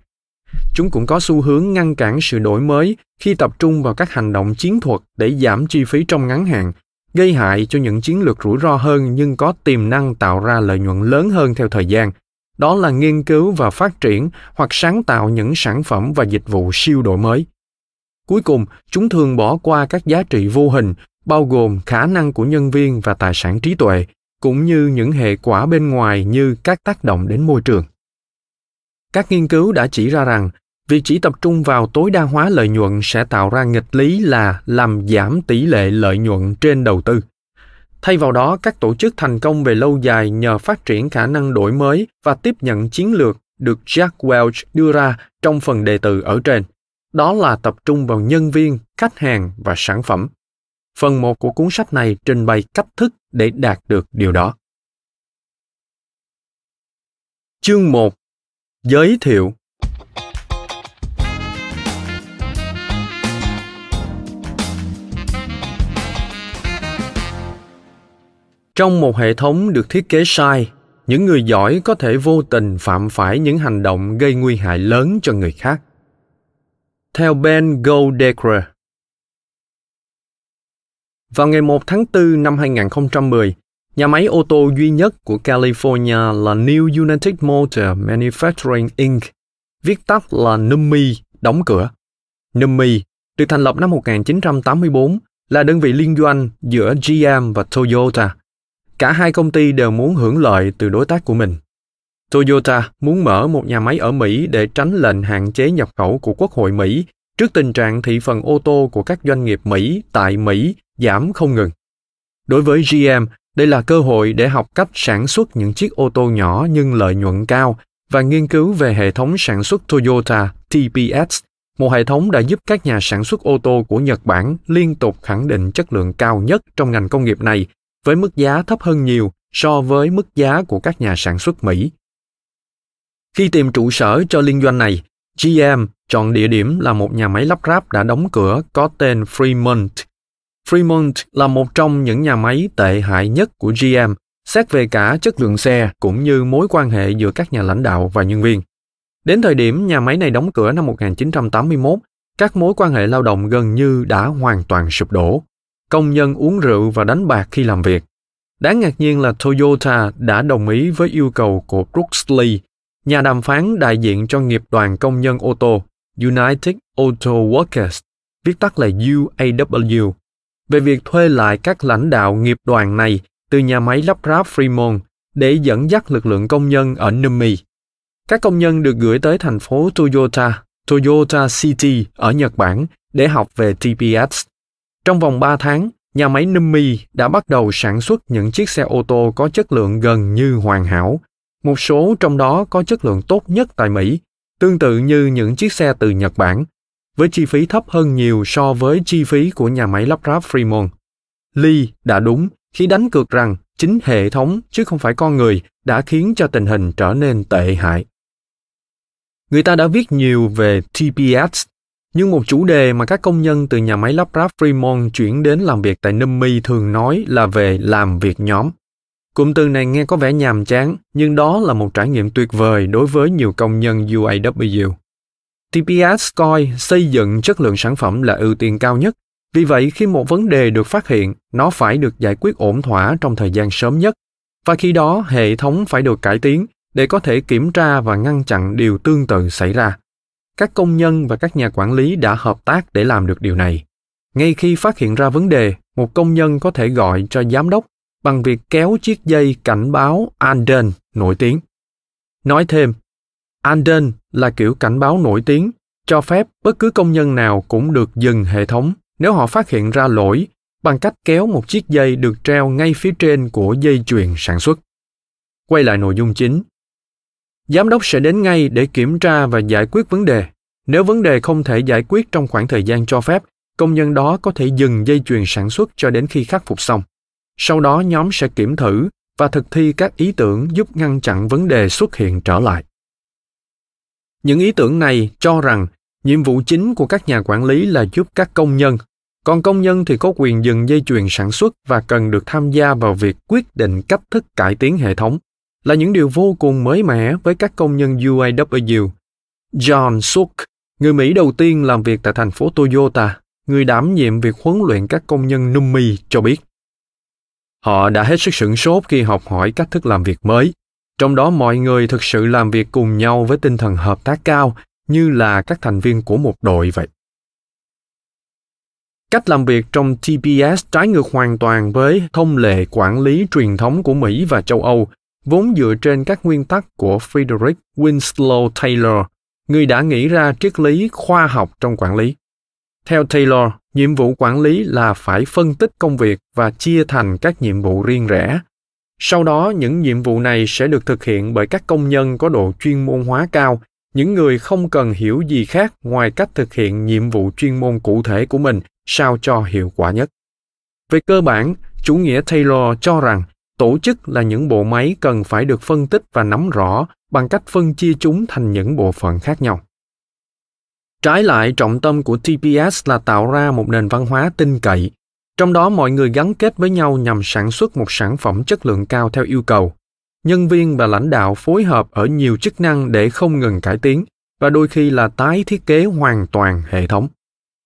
Chúng cũng có xu hướng ngăn cản sự đổi mới khi tập trung vào các hành động chiến thuật để giảm chi phí trong ngắn hạn gây hại cho những chiến lược rủi ro hơn nhưng có tiềm năng tạo ra lợi nhuận lớn hơn theo thời gian đó là nghiên cứu và phát triển hoặc sáng tạo những sản phẩm và dịch vụ siêu đổi mới cuối cùng, chúng thường bỏ qua các giá trị vô hình, bao gồm khả năng của nhân viên và tài sản trí tuệ, cũng như những hệ quả bên ngoài như các tác động đến môi trường. Các nghiên cứu đã chỉ ra rằng, việc chỉ tập trung vào tối đa hóa lợi nhuận sẽ tạo ra nghịch lý là làm giảm tỷ lệ lợi nhuận trên đầu tư. Thay vào đó, các tổ chức thành công về lâu dài nhờ phát triển khả năng đổi mới và tiếp nhận chiến lược được jack welch đưa ra trong phần đề từ ở trên đó là tập trung vào nhân viên, khách hàng và sản phẩm. Phần một của cuốn sách này trình bày cách thức để đạt được điều đó. Chương 1 giới thiệu. Trong một hệ thống được thiết kế sai, những người giỏi có thể vô tình phạm phải những hành động gây nguy hại lớn cho người khác theo Ben Goldacre. Vào ngày 1 tháng 4 năm 2010, nhà máy ô tô duy nhất của California là New United Motor Manufacturing Inc., viết tắt là NUMMI, đóng cửa. NUMMI được thành lập năm 1984 là đơn vị liên doanh giữa GM và Toyota – Cả hai công ty đều muốn hưởng lợi từ đối tác của mình. Toyota muốn mở một nhà máy ở Mỹ để tránh lệnh hạn chế nhập khẩu của Quốc hội Mỹ trước tình trạng thị phần ô tô của các doanh nghiệp Mỹ tại Mỹ giảm không ngừng. Đối với GM, đây là cơ hội để học cách sản xuất những chiếc ô tô nhỏ nhưng lợi nhuận cao và nghiên cứu về hệ thống sản xuất Toyota TPS, một hệ thống đã giúp các nhà sản xuất ô tô của Nhật Bản liên tục khẳng định chất lượng cao nhất trong ngành công nghiệp này với mức giá thấp hơn nhiều so với mức giá của các nhà sản xuất Mỹ. Khi tìm trụ sở cho liên doanh này, GM chọn địa điểm là một nhà máy lắp ráp đã đóng cửa có tên Fremont. Fremont là một trong những nhà máy tệ hại nhất của GM, xét về cả chất lượng xe cũng như mối quan hệ giữa các nhà lãnh đạo và nhân viên. Đến thời điểm nhà máy này đóng cửa năm 1981, các mối quan hệ lao động gần như đã hoàn toàn sụp đổ công nhân uống rượu và đánh bạc khi làm việc. Đáng ngạc nhiên là Toyota đã đồng ý với yêu cầu của Brooks Lee, nhà đàm phán đại diện cho nghiệp đoàn công nhân ô tô United Auto Workers, viết tắt là UAW, về việc thuê lại các lãnh đạo nghiệp đoàn này từ nhà máy lắp ráp Fremont để dẫn dắt lực lượng công nhân ở Numi. Các công nhân được gửi tới thành phố Toyota, Toyota City ở Nhật Bản để học về TPS. Trong vòng 3 tháng, nhà máy Numi đã bắt đầu sản xuất những chiếc xe ô tô có chất lượng gần như hoàn hảo. Một số trong đó có chất lượng tốt nhất tại Mỹ, tương tự như những chiếc xe từ Nhật Bản, với chi phí thấp hơn nhiều so với chi phí của nhà máy lắp ráp Fremont. Lee đã đúng khi đánh cược rằng chính hệ thống chứ không phải con người đã khiến cho tình hình trở nên tệ hại. Người ta đã viết nhiều về TPS, nhưng một chủ đề mà các công nhân từ nhà máy lắp ráp Fremont chuyển đến làm việc tại Nummi thường nói là về làm việc nhóm. Cụm từ này nghe có vẻ nhàm chán, nhưng đó là một trải nghiệm tuyệt vời đối với nhiều công nhân UAW. TPS coi xây dựng chất lượng sản phẩm là ưu tiên cao nhất. Vì vậy, khi một vấn đề được phát hiện, nó phải được giải quyết ổn thỏa trong thời gian sớm nhất. Và khi đó, hệ thống phải được cải tiến để có thể kiểm tra và ngăn chặn điều tương tự xảy ra. Các công nhân và các nhà quản lý đã hợp tác để làm được điều này. Ngay khi phát hiện ra vấn đề, một công nhân có thể gọi cho giám đốc bằng việc kéo chiếc dây cảnh báo Anden nổi tiếng. Nói thêm, Anden là kiểu cảnh báo nổi tiếng, cho phép bất cứ công nhân nào cũng được dừng hệ thống nếu họ phát hiện ra lỗi bằng cách kéo một chiếc dây được treo ngay phía trên của dây chuyền sản xuất. Quay lại nội dung chính. Giám đốc sẽ đến ngay để kiểm tra và giải quyết vấn đề. Nếu vấn đề không thể giải quyết trong khoảng thời gian cho phép, công nhân đó có thể dừng dây chuyền sản xuất cho đến khi khắc phục xong. Sau đó nhóm sẽ kiểm thử và thực thi các ý tưởng giúp ngăn chặn vấn đề xuất hiện trở lại. Những ý tưởng này cho rằng nhiệm vụ chính của các nhà quản lý là giúp các công nhân, còn công nhân thì có quyền dừng dây chuyền sản xuất và cần được tham gia vào việc quyết định cách thức cải tiến hệ thống, là những điều vô cùng mới mẻ với các công nhân UAW. John Suk, người Mỹ đầu tiên làm việc tại thành phố Toyota, người đảm nhiệm việc huấn luyện các công nhân Numi cho biết. Họ đã hết sức sửng sốt khi học hỏi cách thức làm việc mới, trong đó mọi người thực sự làm việc cùng nhau với tinh thần hợp tác cao như là các thành viên của một đội vậy. Cách làm việc trong tps trái ngược hoàn toàn với thông lệ quản lý truyền thống của mỹ và châu âu vốn dựa trên các nguyên tắc của frederick winslow taylor. Người đã nghĩ ra triết lý khoa học trong quản lý theo taylor, nhiệm vụ quản lý là phải phân tích công việc và chia thành các nhiệm vụ riêng rẽ. Sau đó, những nhiệm vụ này sẽ được thực hiện bởi các công nhân có độ chuyên môn hóa cao, những người không cần hiểu gì khác ngoài cách thực hiện nhiệm vụ chuyên môn cụ thể của mình, sao cho hiệu quả nhất. Về cơ bản, chủ nghĩa taylor cho rằng, tổ chức là những bộ máy cần phải được phân tích và nắm rõ bằng cách phân chia chúng thành những bộ phận khác nhau trái lại, trọng tâm của tps là tạo ra một nền văn hóa tin cậy. Trong đó, mọi người gắn kết với nhau nhằm sản xuất một sản phẩm chất lượng cao theo yêu cầu. Nhân viên và lãnh đạo phối hợp ở nhiều chức năng để không ngừng cải tiến, và đôi khi là tái thiết kế hoàn toàn hệ thống.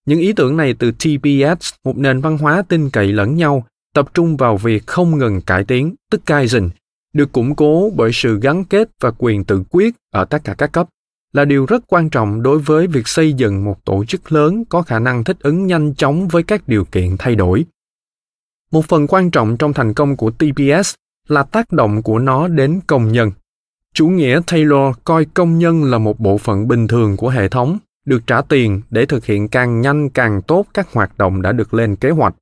Những ý tưởng này từ tps một nền văn hóa tin cậy lẫn nhau, tập trung vào việc không ngừng cải tiến, tức kaizen, được củng cố bởi sự gắn kết và quyền tự quyết ở tất cả các cấp là điều rất quan trọng đối với việc xây dựng một tổ chức lớn có khả năng thích ứng nhanh chóng với các điều kiện thay đổi. Một phần quan trọng trong thành công của TPS là tác động của nó đến công nhân. Chủ nghĩa Taylor coi công nhân là một bộ phận bình thường của hệ thống, được trả tiền để thực hiện càng nhanh càng tốt các hoạt động đã được lên kế hoạch.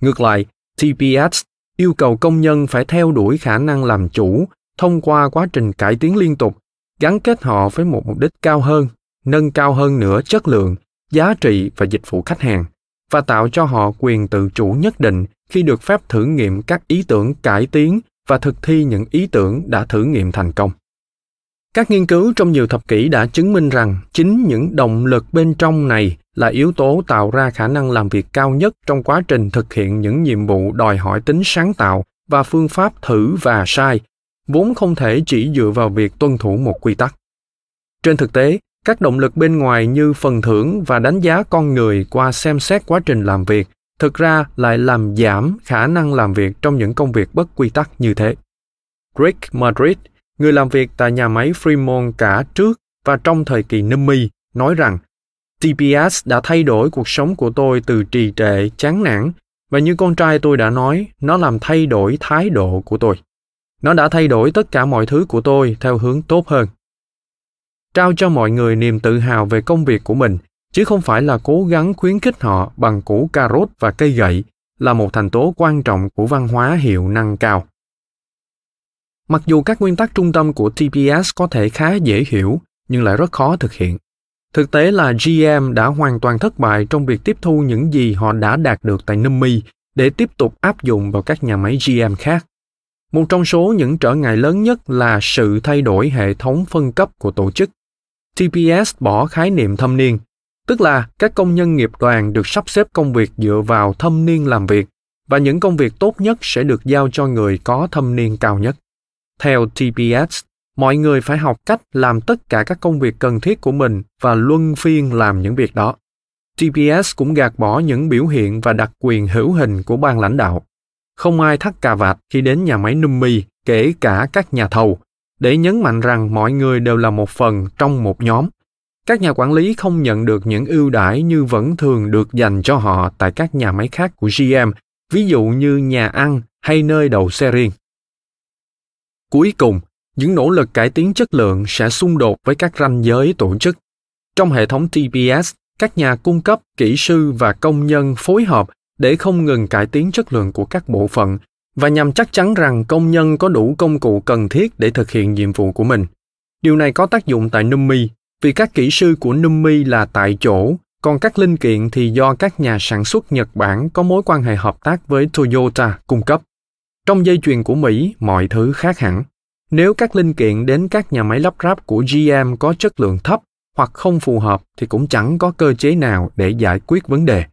Ngược lại, TPS yêu cầu công nhân phải theo đuổi khả năng làm chủ thông qua quá trình cải tiến liên tục gắn kết họ với một mục đích cao hơn, nâng cao hơn nữa chất lượng, giá trị và dịch vụ khách hàng, và tạo cho họ quyền tự chủ nhất định khi được phép thử nghiệm các ý tưởng cải tiến và thực thi những ý tưởng đã thử nghiệm thành công. Các nghiên cứu trong nhiều thập kỷ đã chứng minh rằng chính những động lực bên trong này là yếu tố tạo ra khả năng làm việc cao nhất trong quá trình thực hiện những nhiệm vụ đòi hỏi tính sáng tạo và phương pháp thử và sai vốn không thể chỉ dựa vào việc tuân thủ một quy tắc trên thực tế các động lực bên ngoài như phần thưởng và đánh giá con người qua xem xét quá trình làm việc thực ra lại làm giảm khả năng làm việc trong những công việc bất quy tắc như thế greg madrid người làm việc tại nhà máy fremont cả trước và trong thời kỳ Numi, nói rằng TPS đã thay đổi cuộc sống của tôi từ trì trệ, chán nản và như con trai tôi đã nói, nó làm thay đổi thái độ của tôi. Nó đã thay đổi tất cả mọi thứ của tôi theo hướng tốt hơn. Trao cho mọi người niềm tự hào về công việc của mình, chứ không phải là cố gắng khuyến khích họ bằng củ cà rốt và cây gậy, là một thành tố quan trọng của văn hóa hiệu năng cao. Mặc dù các nguyên tắc trung tâm của TPS có thể khá dễ hiểu, nhưng lại rất khó thực hiện. Thực tế là GM đã hoàn toàn thất bại trong việc tiếp thu những gì họ đã đạt được tại Nummi để tiếp tục áp dụng vào các nhà máy GM khác. Một trong số những trở ngại lớn nhất là sự thay đổi hệ thống phân cấp của tổ chức. TPS bỏ khái niệm thâm niên, tức là các công nhân nghiệp đoàn được sắp xếp công việc dựa vào thâm niên làm việc và những công việc tốt nhất sẽ được giao cho người có thâm niên cao nhất. Theo TPS, mọi người phải học cách làm tất cả các công việc cần thiết của mình và luân phiên làm những việc đó. TPS cũng gạt bỏ những biểu hiện và đặc quyền hữu hình của ban lãnh đạo. Không ai thắt cà vạt khi đến nhà máy Nummi, kể cả các nhà thầu, để nhấn mạnh rằng mọi người đều là một phần trong một nhóm. Các nhà quản lý không nhận được những ưu đãi như vẫn thường được dành cho họ tại các nhà máy khác của GM, ví dụ như nhà ăn hay nơi đậu xe riêng. Cuối cùng, những nỗ lực cải tiến chất lượng sẽ xung đột với các ranh giới tổ chức. Trong hệ thống TPS, các nhà cung cấp, kỹ sư và công nhân phối hợp để không ngừng cải tiến chất lượng của các bộ phận và nhằm chắc chắn rằng công nhân có đủ công cụ cần thiết để thực hiện nhiệm vụ của mình. Điều này có tác dụng tại Nummi vì các kỹ sư của Nummi là tại chỗ, còn các linh kiện thì do các nhà sản xuất Nhật Bản có mối quan hệ hợp tác với Toyota cung cấp. Trong dây chuyền của Mỹ, mọi thứ khác hẳn. Nếu các linh kiện đến các nhà máy lắp ráp của GM có chất lượng thấp hoặc không phù hợp thì cũng chẳng có cơ chế nào để giải quyết vấn đề.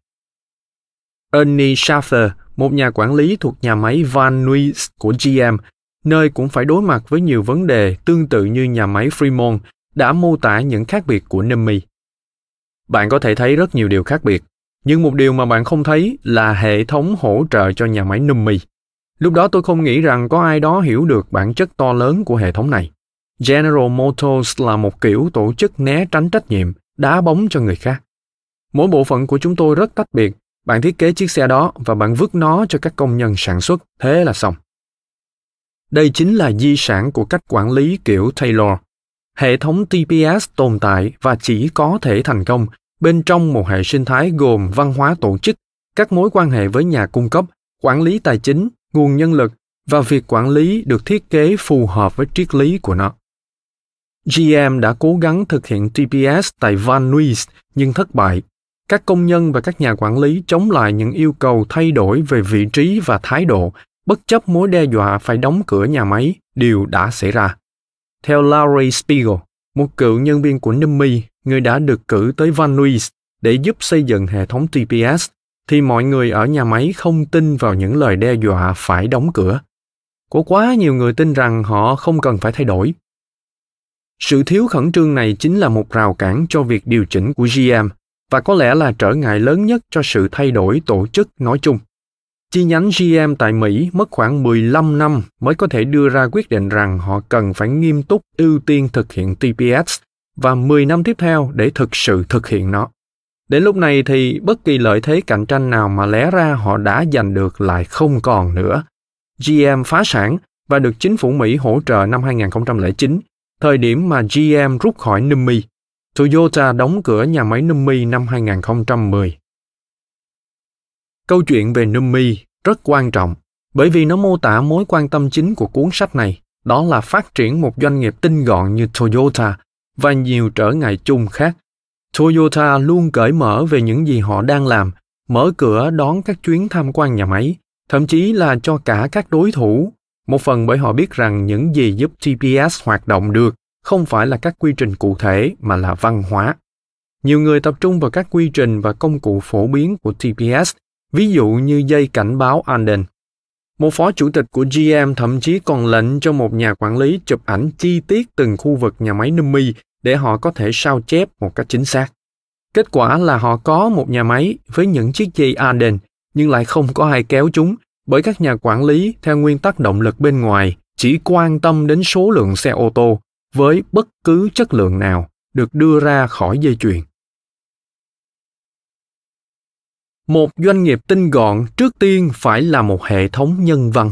Ernie Schaffer, một nhà quản lý thuộc nhà máy Van Nuys của GM, nơi cũng phải đối mặt với nhiều vấn đề tương tự như nhà máy Fremont, đã mô tả những khác biệt của Nummi. Bạn có thể thấy rất nhiều điều khác biệt, nhưng một điều mà bạn không thấy là hệ thống hỗ trợ cho nhà máy Nummi. Lúc đó tôi không nghĩ rằng có ai đó hiểu được bản chất to lớn của hệ thống này. General Motors là một kiểu tổ chức né tránh trách nhiệm, đá bóng cho người khác. Mỗi bộ phận của chúng tôi rất tách biệt. Bạn thiết kế chiếc xe đó và bạn vứt nó cho các công nhân sản xuất, thế là xong. Đây chính là di sản của cách quản lý kiểu Taylor. Hệ thống TPS tồn tại và chỉ có thể thành công bên trong một hệ sinh thái gồm văn hóa tổ chức, các mối quan hệ với nhà cung cấp, quản lý tài chính, nguồn nhân lực và việc quản lý được thiết kế phù hợp với triết lý của nó. GM đã cố gắng thực hiện TPS tại Van Nuys nhưng thất bại. Các công nhân và các nhà quản lý chống lại những yêu cầu thay đổi về vị trí và thái độ, bất chấp mối đe dọa phải đóng cửa nhà máy, đều đã xảy ra. Theo Larry Spiegel, một cựu nhân viên của NIMI, người đã được cử tới Van Nuys để giúp xây dựng hệ thống TPS, thì mọi người ở nhà máy không tin vào những lời đe dọa phải đóng cửa. Có quá nhiều người tin rằng họ không cần phải thay đổi. Sự thiếu khẩn trương này chính là một rào cản cho việc điều chỉnh của GM và có lẽ là trở ngại lớn nhất cho sự thay đổi tổ chức nói chung. Chi nhánh GM tại Mỹ mất khoảng 15 năm mới có thể đưa ra quyết định rằng họ cần phải nghiêm túc ưu tiên thực hiện TPS và 10 năm tiếp theo để thực sự thực hiện nó. Đến lúc này thì bất kỳ lợi thế cạnh tranh nào mà lẽ ra họ đã giành được lại không còn nữa. GM phá sản và được chính phủ Mỹ hỗ trợ năm 2009, thời điểm mà GM rút khỏi Nummi. Toyota đóng cửa nhà máy Nummi năm 2010. Câu chuyện về Nummi rất quan trọng bởi vì nó mô tả mối quan tâm chính của cuốn sách này, đó là phát triển một doanh nghiệp tinh gọn như Toyota và nhiều trở ngại chung khác. Toyota luôn cởi mở về những gì họ đang làm, mở cửa đón các chuyến tham quan nhà máy, thậm chí là cho cả các đối thủ, một phần bởi họ biết rằng những gì giúp TPS hoạt động được không phải là các quy trình cụ thể mà là văn hóa. Nhiều người tập trung vào các quy trình và công cụ phổ biến của TPS, ví dụ như dây cảnh báo Anden. Một phó chủ tịch của GM thậm chí còn lệnh cho một nhà quản lý chụp ảnh chi tiết từng khu vực nhà máy numi để họ có thể sao chép một cách chính xác. Kết quả là họ có một nhà máy với những chiếc dây anden nhưng lại không có ai kéo chúng bởi các nhà quản lý theo nguyên tắc động lực bên ngoài chỉ quan tâm đến số lượng xe ô tô với bất cứ chất lượng nào được đưa ra khỏi dây chuyền. Một doanh nghiệp tinh gọn trước tiên phải là một hệ thống nhân văn.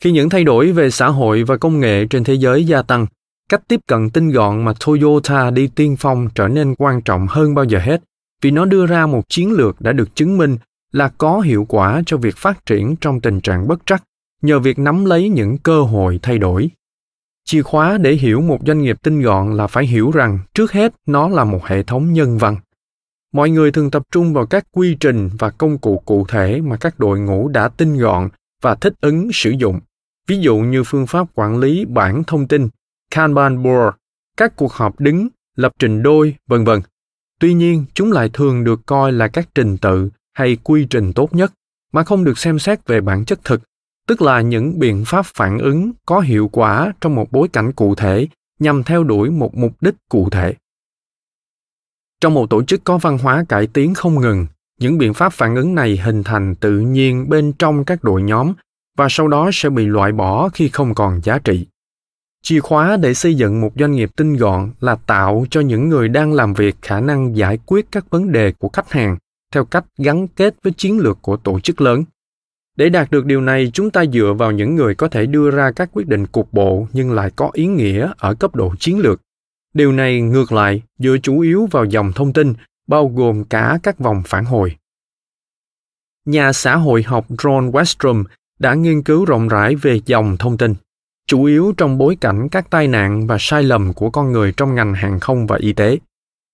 Khi những thay đổi về xã hội và công nghệ trên thế giới gia tăng, cách tiếp cận tinh gọn mà Toyota đi tiên phong trở nên quan trọng hơn bao giờ hết vì nó đưa ra một chiến lược đã được chứng minh là có hiệu quả cho việc phát triển trong tình trạng bất trắc nhờ việc nắm lấy những cơ hội thay đổi. Chìa khóa để hiểu một doanh nghiệp tinh gọn là phải hiểu rằng trước hết nó là một hệ thống nhân văn. Mọi người thường tập trung vào các quy trình và công cụ cụ thể mà các đội ngũ đã tinh gọn và thích ứng sử dụng. Ví dụ như phương pháp quản lý bản thông tin, kanban board, các cuộc họp đứng, lập trình đôi, vân vân. Tuy nhiên, chúng lại thường được coi là các trình tự hay quy trình tốt nhất, mà không được xem xét về bản chất thực tức là những biện pháp phản ứng có hiệu quả trong một bối cảnh cụ thể nhằm theo đuổi một mục đích cụ thể. Trong một tổ chức có văn hóa cải tiến không ngừng, những biện pháp phản ứng này hình thành tự nhiên bên trong các đội nhóm và sau đó sẽ bị loại bỏ khi không còn giá trị. Chìa khóa để xây dựng một doanh nghiệp tinh gọn là tạo cho những người đang làm việc khả năng giải quyết các vấn đề của khách hàng theo cách gắn kết với chiến lược của tổ chức lớn để đạt được điều này, chúng ta dựa vào những người có thể đưa ra các quyết định cục bộ nhưng lại có ý nghĩa ở cấp độ chiến lược điều này ngược lại, dựa chủ yếu vào dòng thông tin, bao gồm cả các vòng phản hồi nhà xã hội học John Westrom đã nghiên cứu rộng rãi về dòng thông tin, chủ yếu trong bối cảnh các tai nạn và sai lầm của con người trong ngành hàng không và y tế.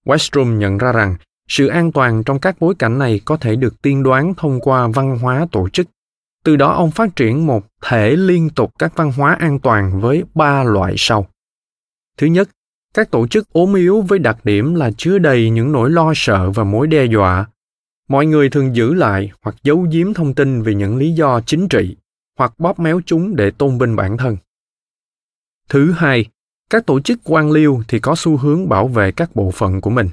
Westrom nhận ra rằng, sự an toàn trong các bối cảnh này có thể được tiên đoán thông qua văn hóa tổ chức. Từ đó ông phát triển một thể liên tục các văn hóa an toàn với ba loại sau. Thứ nhất, các tổ chức ốm yếu với đặc điểm là chứa đầy những nỗi lo sợ và mối đe dọa. Mọi người thường giữ lại hoặc giấu giếm thông tin vì những lý do chính trị, hoặc bóp méo chúng để tôn vinh bản thân. Thứ hai, các tổ chức quan liêu thì có xu hướng bảo vệ các bộ phận của mình.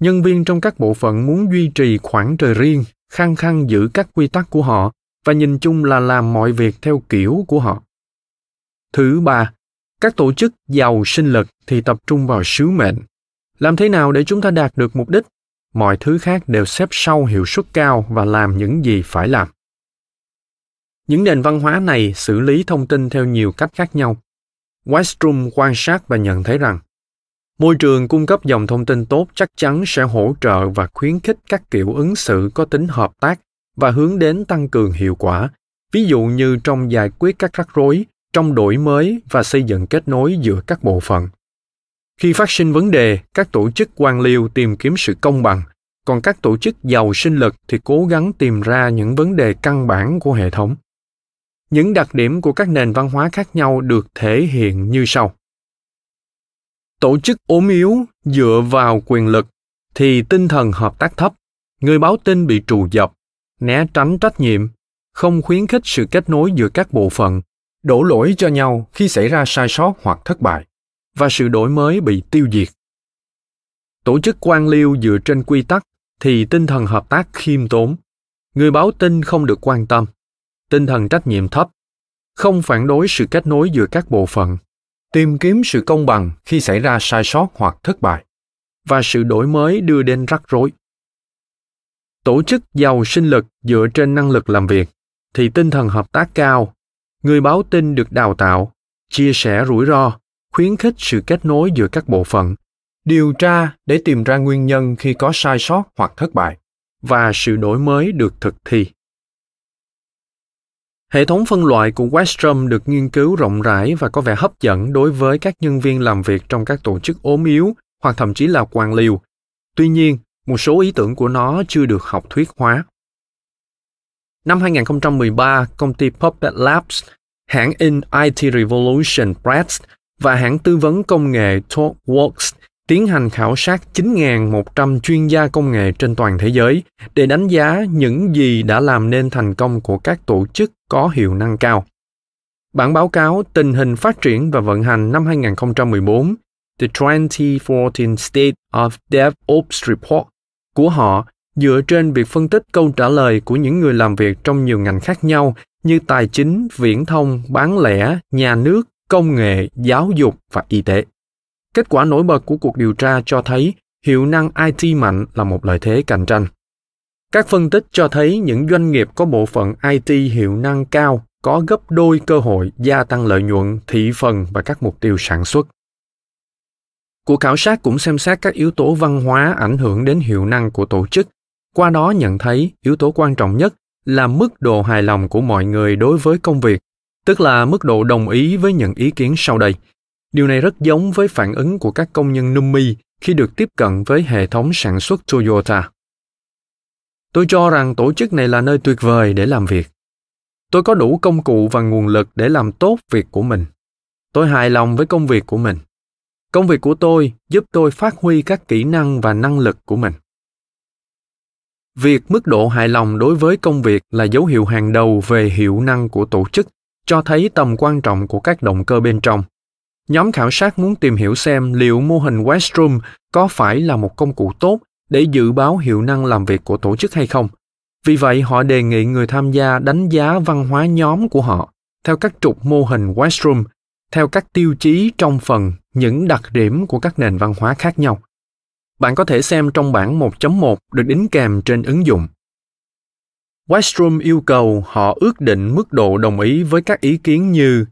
Nhân viên trong các bộ phận muốn duy trì khoảng trời riêng, khăng khăng giữ các quy tắc của họ và nhìn chung là làm mọi việc theo kiểu của họ. Thứ ba, các tổ chức giàu sinh lực thì tập trung vào sứ mệnh. Làm thế nào để chúng ta đạt được mục đích? Mọi thứ khác đều xếp sau hiệu suất cao và làm những gì phải làm. Những nền văn hóa này xử lý thông tin theo nhiều cách khác nhau Westrum quan sát và nhận thấy rằng môi trường cung cấp dòng thông tin tốt chắc chắn sẽ hỗ trợ và khuyến khích các kiểu ứng xử có tính hợp tác và hướng đến tăng cường hiệu quả. Ví dụ như trong giải quyết các rắc rối, trong đổi mới và xây dựng kết nối giữa các bộ phận. Khi phát sinh vấn đề, các tổ chức quan liêu tìm kiếm sự công bằng. Còn các tổ chức giàu sinh lực thì cố gắng tìm ra những vấn đề căn bản của hệ thống. Những đặc điểm của các nền văn hóa khác nhau được thể hiện như sau. Tổ chức ốm yếu dựa vào quyền lực thì tinh thần hợp tác thấp. Người báo tin bị trù dập né tránh trách nhiệm, không khuyến khích sự kết nối giữa các bộ phận, đổ lỗi cho nhau khi xảy ra sai sót hoặc thất bại, và sự đổi mới bị tiêu diệt. Tổ chức quan liêu dựa trên quy tắc thì tinh thần hợp tác khiêm tốn. Người báo tin không được quan tâm. Tinh thần trách nhiệm thấp. Không phản đối sự kết nối giữa các bộ phận. Tìm kiếm sự công bằng khi xảy ra sai sót hoặc thất bại. Và sự đổi mới đưa đến rắc rối tổ chức giàu sinh lực dựa trên năng lực làm việc thì tinh thần hợp tác cao người báo tin được đào tạo chia sẻ rủi ro khuyến khích sự kết nối giữa các bộ phận điều tra để tìm ra nguyên nhân khi có sai sót hoặc thất bại và sự đổi mới được thực thi Hệ thống phân loại của Westrom được nghiên cứu rộng rãi và có vẻ hấp dẫn đối với các nhân viên làm việc trong các tổ chức ốm yếu hoặc thậm chí là quan liêu. Tuy nhiên, một số ý tưởng của nó chưa được học thuyết hóa. Năm 2013, công ty Puppet Labs, hãng in IT Revolution Press và hãng tư vấn công nghệ TalkWorks tiến hành khảo sát 9.100 chuyên gia công nghệ trên toàn thế giới để đánh giá những gì đã làm nên thành công của các tổ chức có hiệu năng cao. Bản báo cáo Tình hình phát triển và vận hành năm 2014 The 2014 State of DevOps Report của họ dựa trên việc phân tích câu trả lời của những người làm việc trong nhiều ngành khác nhau như tài chính, viễn thông, bán lẻ, nhà nước, công nghệ, giáo dục và y tế. Kết quả nổi bật của cuộc điều tra cho thấy hiệu năng IT mạnh là một lợi thế cạnh tranh. Các phân tích cho thấy những doanh nghiệp có bộ phận IT hiệu năng cao có gấp đôi cơ hội gia tăng lợi nhuận, thị phần và các mục tiêu sản xuất. Cuộc khảo sát cũng xem xét các yếu tố văn hóa ảnh hưởng đến hiệu năng của tổ chức, qua đó nhận thấy yếu tố quan trọng nhất là mức độ hài lòng của mọi người đối với công việc, tức là mức độ đồng ý với những ý kiến sau đây. Điều này rất giống với phản ứng của các công nhân Numi khi được tiếp cận với hệ thống sản xuất Toyota. Tôi cho rằng tổ chức này là nơi tuyệt vời để làm việc. Tôi có đủ công cụ và nguồn lực để làm tốt việc của mình. Tôi hài lòng với công việc của mình. Công việc của tôi giúp tôi phát huy các kỹ năng và năng lực của mình. Việc mức độ hài lòng đối với công việc là dấu hiệu hàng đầu về hiệu năng của tổ chức, cho thấy tầm quan trọng của các động cơ bên trong. Nhóm khảo sát muốn tìm hiểu xem liệu mô hình Westrum có phải là một công cụ tốt để dự báo hiệu năng làm việc của tổ chức hay không. Vì vậy, họ đề nghị người tham gia đánh giá văn hóa nhóm của họ theo các trục mô hình Westrum, theo các tiêu chí trong phần những đặc điểm của các nền văn hóa khác nhau. Bạn có thể xem trong bảng 1.1 được đính kèm trên ứng dụng. Westrum yêu cầu họ ước định mức độ đồng ý với các ý kiến như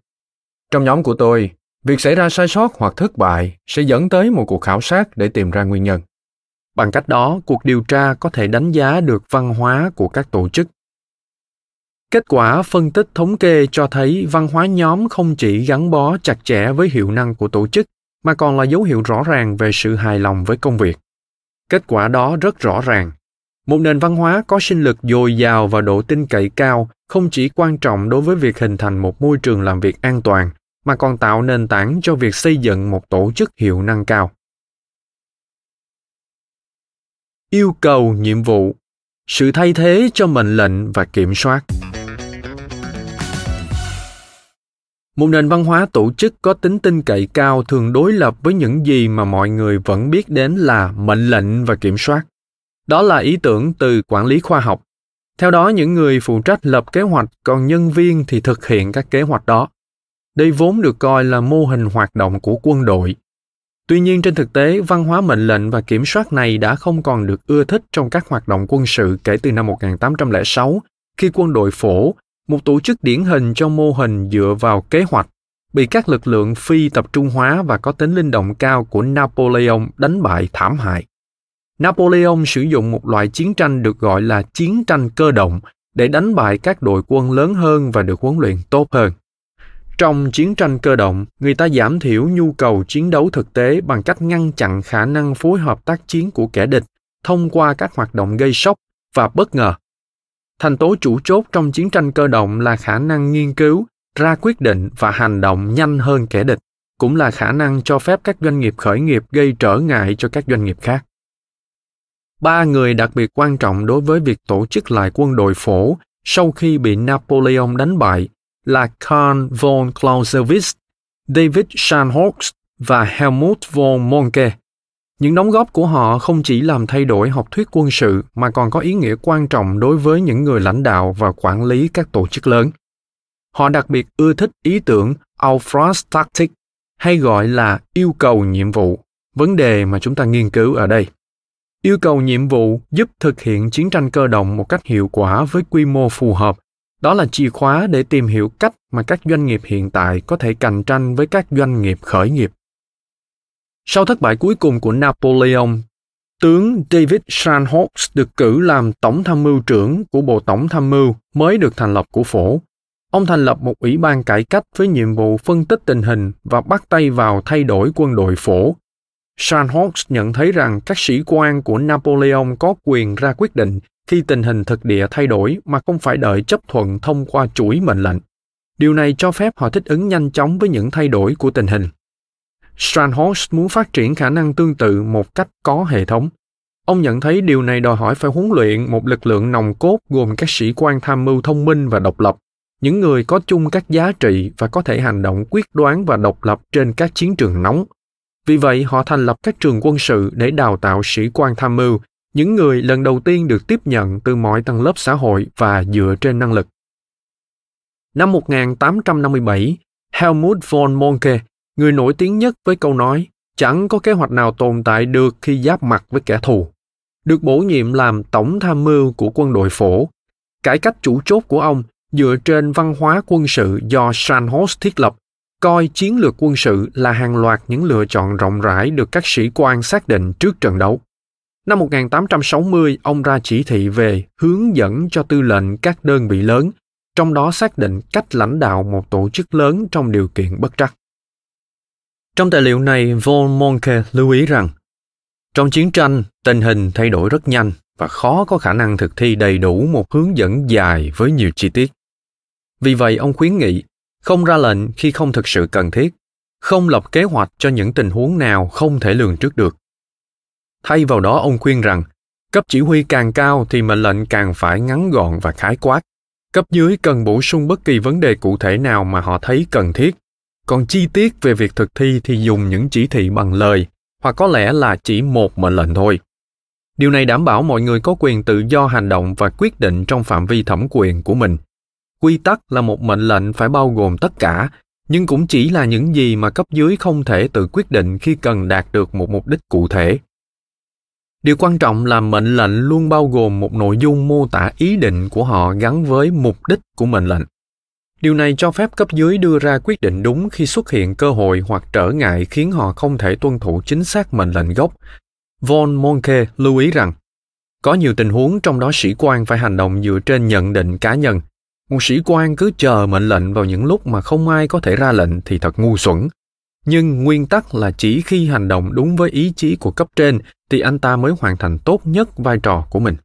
Trong nhóm của tôi, việc xảy ra sai sót hoặc thất bại sẽ dẫn tới một cuộc khảo sát để tìm ra nguyên nhân. Bằng cách đó, cuộc điều tra có thể đánh giá được văn hóa của các tổ chức. Kết quả phân tích thống kê cho thấy văn hóa nhóm không chỉ gắn bó chặt chẽ với hiệu năng của tổ chức mà còn là dấu hiệu rõ ràng về sự hài lòng với công việc. Kết quả đó rất rõ ràng. Một nền văn hóa có sinh lực dồi dào và độ tin cậy cao không chỉ quan trọng đối với việc hình thành một môi trường làm việc an toàn, mà còn tạo nền tảng cho việc xây dựng một tổ chức hiệu năng cao. Yêu cầu nhiệm vụ sự thay thế cho mệnh lệnh và kiểm soát một nền văn hóa tổ chức có tính tin cậy cao thường đối lập với những gì mà mọi người vẫn biết đến là mệnh lệnh và kiểm soát. Đó là ý tưởng từ quản lý khoa học. Theo đó, những người phụ trách lập kế hoạch, còn nhân viên thì thực hiện các kế hoạch đó. Đây vốn được coi là mô hình hoạt động của quân đội. Tuy nhiên, trên thực tế, văn hóa mệnh lệnh và kiểm soát này đã không còn được ưa thích trong các hoạt động quân sự kể từ năm 1806 khi quân đội phổ một tổ chức điển hình trong mô hình dựa vào kế hoạch bị các lực lượng phi tập trung hóa và có tính linh động cao của Napoleon đánh bại thảm hại. Napoleon sử dụng một loại chiến tranh được gọi là chiến tranh cơ động để đánh bại các đội quân lớn hơn và được huấn luyện tốt hơn. Trong chiến tranh cơ động, người ta giảm thiểu nhu cầu chiến đấu thực tế bằng cách ngăn chặn khả năng phối hợp tác chiến của kẻ địch thông qua các hoạt động gây sốc và bất ngờ thành tố chủ chốt trong chiến tranh cơ động là khả năng nghiên cứu ra quyết định và hành động nhanh hơn kẻ địch cũng là khả năng cho phép các doanh nghiệp khởi nghiệp gây trở ngại cho các doanh nghiệp khác ba người đặc biệt quan trọng đối với việc tổ chức lại quân đội phổ sau khi bị Napoleon đánh bại là Karl von Clausewitz, David Scharnhorst và Helmut von Monke. Những đóng góp của họ không chỉ làm thay đổi học thuyết quân sự mà còn có ý nghĩa quan trọng đối với những người lãnh đạo và quản lý các tổ chức lớn. Họ đặc biệt ưa thích ý tưởng Auftrag Tactic hay gọi là yêu cầu nhiệm vụ, vấn đề mà chúng ta nghiên cứu ở đây. Yêu cầu nhiệm vụ giúp thực hiện chiến tranh cơ động một cách hiệu quả với quy mô phù hợp. Đó là chìa khóa để tìm hiểu cách mà các doanh nghiệp hiện tại có thể cạnh tranh với các doanh nghiệp khởi nghiệp. Sau thất bại cuối cùng của Napoleon, tướng David Scharnhorst được cử làm tổng tham mưu trưởng của Bộ Tổng tham mưu mới được thành lập của phổ. Ông thành lập một ủy ban cải cách với nhiệm vụ phân tích tình hình và bắt tay vào thay đổi quân đội phổ. Scharnhorst nhận thấy rằng các sĩ quan của Napoleon có quyền ra quyết định khi tình hình thực địa thay đổi mà không phải đợi chấp thuận thông qua chuỗi mệnh lệnh. Điều này cho phép họ thích ứng nhanh chóng với những thay đổi của tình hình. Strandhorst muốn phát triển khả năng tương tự một cách có hệ thống. Ông nhận thấy điều này đòi hỏi phải huấn luyện một lực lượng nòng cốt gồm các sĩ quan tham mưu thông minh và độc lập, những người có chung các giá trị và có thể hành động quyết đoán và độc lập trên các chiến trường nóng. Vì vậy, họ thành lập các trường quân sự để đào tạo sĩ quan tham mưu, những người lần đầu tiên được tiếp nhận từ mọi tầng lớp xã hội và dựa trên năng lực. Năm 1857, Helmut von Moltke người nổi tiếng nhất với câu nói chẳng có kế hoạch nào tồn tại được khi giáp mặt với kẻ thù được bổ nhiệm làm tổng tham mưu của quân đội phổ cải cách chủ chốt của ông dựa trên văn hóa quân sự do Sanhos thiết lập, coi chiến lược quân sự là hàng loạt những lựa chọn rộng rãi được các sĩ quan xác định trước trận đấu. Năm 1860, ông ra chỉ thị về hướng dẫn cho tư lệnh các đơn vị lớn, trong đó xác định cách lãnh đạo một tổ chức lớn trong điều kiện bất trắc. Trong tài liệu này, Von Monke lưu ý rằng, trong chiến tranh, tình hình thay đổi rất nhanh và khó có khả năng thực thi đầy đủ một hướng dẫn dài với nhiều chi tiết. Vì vậy, ông khuyến nghị không ra lệnh khi không thực sự cần thiết, không lập kế hoạch cho những tình huống nào không thể lường trước được. Thay vào đó ông khuyên rằng, cấp chỉ huy càng cao thì mệnh lệnh càng phải ngắn gọn và khái quát. Cấp dưới cần bổ sung bất kỳ vấn đề cụ thể nào mà họ thấy cần thiết. Còn chi tiết về việc thực thi thì dùng những chỉ thị bằng lời, hoặc có lẽ là chỉ một mệnh lệnh thôi. Điều này đảm bảo mọi người có quyền tự do hành động và quyết định trong phạm vi thẩm quyền của mình. Quy tắc là một mệnh lệnh phải bao gồm tất cả, nhưng cũng chỉ là những gì mà cấp dưới không thể tự quyết định khi cần đạt được một mục đích cụ thể. Điều quan trọng là mệnh lệnh luôn bao gồm một nội dung mô tả ý định của họ gắn với mục đích của mệnh lệnh. Điều này cho phép cấp dưới đưa ra quyết định đúng khi xuất hiện cơ hội hoặc trở ngại khiến họ không thể tuân thủ chính xác mệnh lệnh gốc. Von Monke lưu ý rằng, có nhiều tình huống trong đó sĩ quan phải hành động dựa trên nhận định cá nhân. Một sĩ quan cứ chờ mệnh lệnh vào những lúc mà không ai có thể ra lệnh thì thật ngu xuẩn. Nhưng nguyên tắc là chỉ khi hành động đúng với ý chí của cấp trên thì anh ta mới hoàn thành tốt nhất vai trò của mình.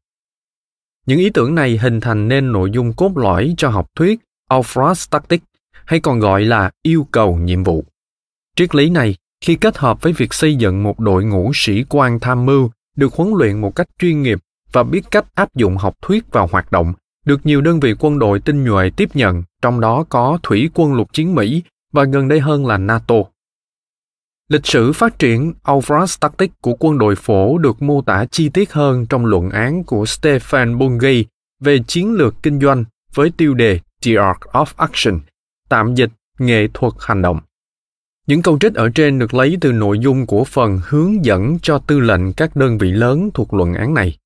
Những ý tưởng này hình thành nên nội dung cốt lõi cho học thuyết Auftrag Tactic hay còn gọi là yêu cầu nhiệm vụ. Triết lý này khi kết hợp với việc xây dựng một đội ngũ sĩ quan tham mưu được huấn luyện một cách chuyên nghiệp và biết cách áp dụng học thuyết vào hoạt động được nhiều đơn vị quân đội tinh nhuệ tiếp nhận, trong đó có Thủy quân lục chiến Mỹ và gần đây hơn là NATO. Lịch sử phát triển Auftragstactic của quân đội phổ được mô tả chi tiết hơn trong luận án của Stefan Bungay về chiến lược kinh doanh với tiêu đề The Art of Action, tạm dịch nghệ thuật hành động. Những câu trích ở trên được lấy từ nội dung của phần hướng dẫn cho tư lệnh các đơn vị lớn thuộc luận án này.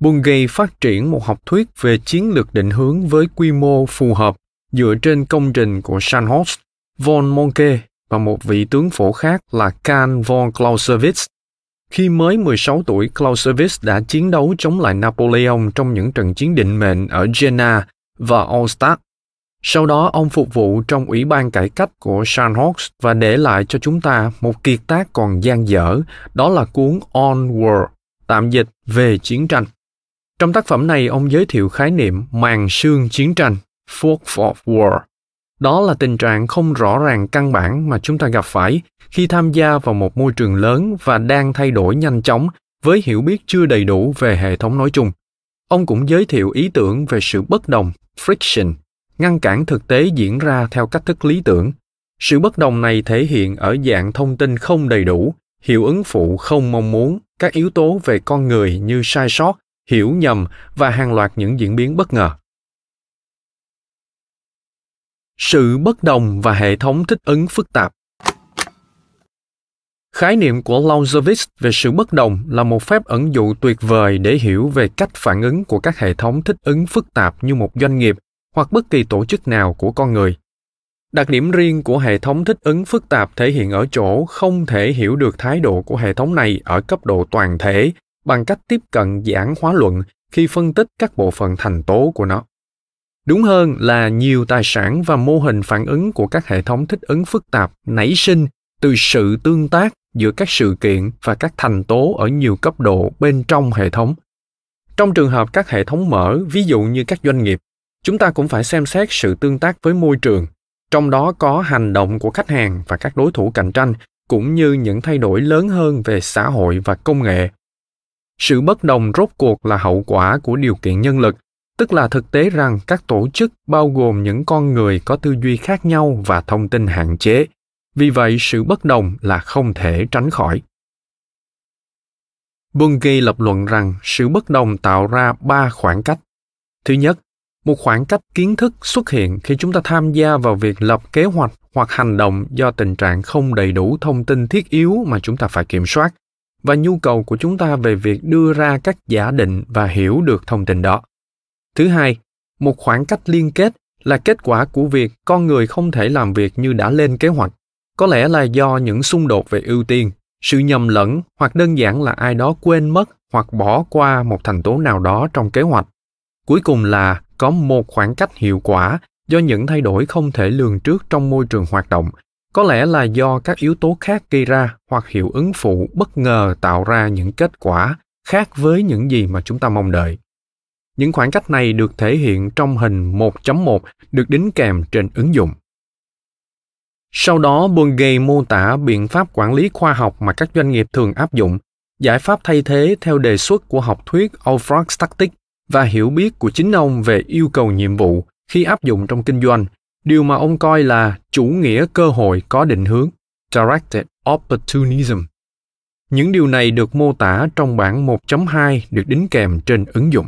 Bungay phát triển một học thuyết về chiến lược định hướng với quy mô phù hợp dựa trên công trình của Scharnhorst, von Monke và một vị tướng phổ khác là Karl von Clausewitz. Khi mới 16 tuổi, Clausewitz đã chiến đấu chống lại Napoleon trong những trận chiến định mệnh ở Jena và Allstat. Sau đó, ông phục vụ trong Ủy ban cải cách của Scharnhorst và để lại cho chúng ta một kiệt tác còn gian dở, đó là cuốn On War, tạm dịch về chiến tranh. Trong tác phẩm này, ông giới thiệu khái niệm màn sương chiến tranh, fog of war, đó là tình trạng không rõ ràng căn bản mà chúng ta gặp phải khi tham gia vào một môi trường lớn và đang thay đổi nhanh chóng với hiểu biết chưa đầy đủ về hệ thống nói chung ông cũng giới thiệu ý tưởng về sự bất đồng friction, ngăn cản thực tế diễn ra theo cách thức lý tưởng. Sự bất đồng này thể hiện ở dạng thông tin không đầy đủ, hiệu ứng phụ không mong muốn, các yếu tố về con người như sai sót, hiểu nhầm và hàng loạt những diễn biến bất ngờ. Sự bất đồng và hệ thống thích ứng phức tạp khái niệm của Clausewitz về sự bất đồng là một phép ẩn dụ tuyệt vời để hiểu về cách phản ứng của các hệ thống thích ứng phức tạp như một doanh nghiệp hoặc bất kỳ tổ chức nào của con người. Đặc điểm riêng của hệ thống thích ứng phức tạp thể hiện ở chỗ không thể hiểu được thái độ của hệ thống này ở cấp độ toàn thể bằng cách tiếp cận giảng hóa luận khi phân tích các bộ phận thành tố của nó. Đúng hơn là nhiều tài sản và mô hình phản ứng của các hệ thống thích ứng phức tạp nảy sinh từ sự tương tác giữa các sự kiện và các thành tố ở nhiều cấp độ bên trong hệ thống. Trong trường hợp các hệ thống mở, ví dụ như các doanh nghiệp, chúng ta cũng phải xem xét sự tương tác với môi trường. Trong đó có hành động của khách hàng và các đối thủ cạnh tranh, cũng như những thay đổi lớn hơn về xã hội và công nghệ. Sự bất đồng rốt cuộc là hậu quả của điều kiện nhân lực, tức là thực tế rằng các tổ chức bao gồm những con người có tư duy khác nhau và thông tin hạn chế vì vậy sự bất đồng là không thể tránh khỏi Bungay lập luận rằng sự bất đồng tạo ra ba khoảng cách. Thứ nhất, một khoảng cách kiến thức xuất hiện khi chúng ta tham gia vào việc lập kế hoạch hoặc hành động do tình trạng không đầy đủ thông tin thiết yếu mà chúng ta phải kiểm soát và nhu cầu của chúng ta về việc đưa ra các giả định và hiểu được thông tin đó. Thứ hai, một khoảng cách liên kết là kết quả của việc con người không thể làm việc như đã lên kế hoạch có lẽ là do những xung đột về ưu tiên, sự nhầm lẫn, hoặc đơn giản là ai đó quên mất hoặc bỏ qua một thành tố nào đó trong kế hoạch cuối cùng là có một khoảng cách hiệu quả do những thay đổi không thể lường trước trong môi trường hoạt động có lẽ là do các yếu tố khác gây ra hoặc hiệu ứng phụ bất ngờ tạo ra những kết quả khác với những gì mà chúng ta mong đợi. Những khoảng cách này được thể hiện trong hình 1.1 được đính kèm trên ứng dụng. Sau đó, Bungay mô tả biện pháp quản lý khoa học mà các doanh nghiệp thường áp dụng, giải pháp thay thế theo đề xuất của học thuyết Alfred Tactic và hiểu biết của chính ông về yêu cầu nhiệm vụ khi áp dụng trong kinh doanh, điều mà ông coi là chủ nghĩa cơ hội có định hướng, Directed Opportunism. Những điều này được mô tả trong bản 1.2 được đính kèm trên ứng dụng.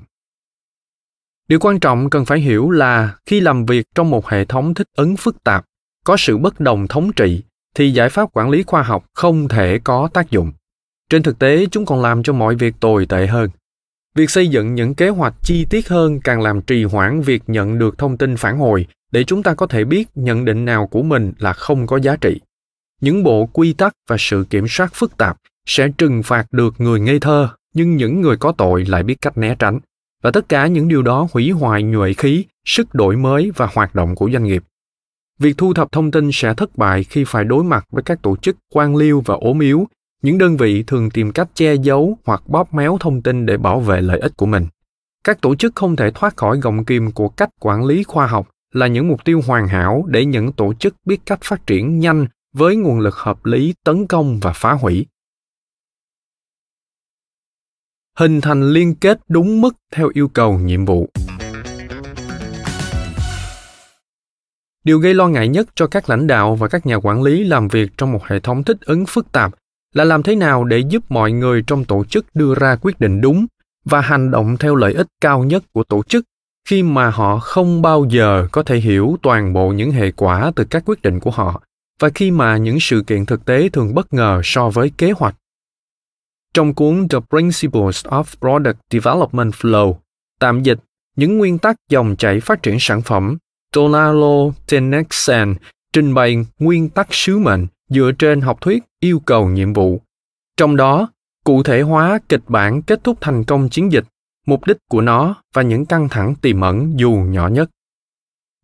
Điều quan trọng cần phải hiểu là khi làm việc trong một hệ thống thích ứng phức tạp, có sự bất đồng thống trị thì giải pháp quản lý khoa học không thể có tác dụng. Trên thực tế, chúng còn làm cho mọi việc tồi tệ hơn. Việc xây dựng những kế hoạch chi tiết hơn càng làm trì hoãn việc nhận được thông tin phản hồi để chúng ta có thể biết nhận định nào của mình là không có giá trị. Những bộ quy tắc và sự kiểm soát phức tạp sẽ trừng phạt được người ngây thơ, nhưng những người có tội lại biết cách né tránh. Và tất cả những điều đó hủy hoại nhuệ khí, sức đổi mới và hoạt động của doanh nghiệp. Việc thu thập thông tin sẽ thất bại khi phải đối mặt với các tổ chức, quan liêu và ốm yếu. Những đơn vị thường tìm cách che giấu hoặc bóp méo thông tin để bảo vệ lợi ích của mình. Các tổ chức không thể thoát khỏi gọng kìm của cách quản lý khoa học là những mục tiêu hoàn hảo để những tổ chức biết cách phát triển nhanh với nguồn lực hợp lý, tấn công và phá hủy hình thành liên kết đúng mức theo yêu cầu nhiệm vụ điều gây lo ngại nhất cho các lãnh đạo và các nhà quản lý làm việc trong một hệ thống thích ứng phức tạp là làm thế nào để giúp mọi người trong tổ chức đưa ra quyết định đúng và hành động theo lợi ích cao nhất của tổ chức khi mà họ không bao giờ có thể hiểu toàn bộ những hệ quả từ các quyết định của họ và khi mà những sự kiện thực tế thường bất ngờ so với kế hoạch. Trong cuốn The Principles of Product Development Flow, tạm dịch những nguyên tắc dòng chảy phát triển sản phẩm, Donalo Tenexen trình bày nguyên tắc sứ mệnh dựa trên học thuyết yêu cầu nhiệm vụ. Trong đó, cụ thể hóa kịch bản kết thúc thành công chiến dịch, mục đích của nó và những căng thẳng tiềm ẩn dù nhỏ nhất.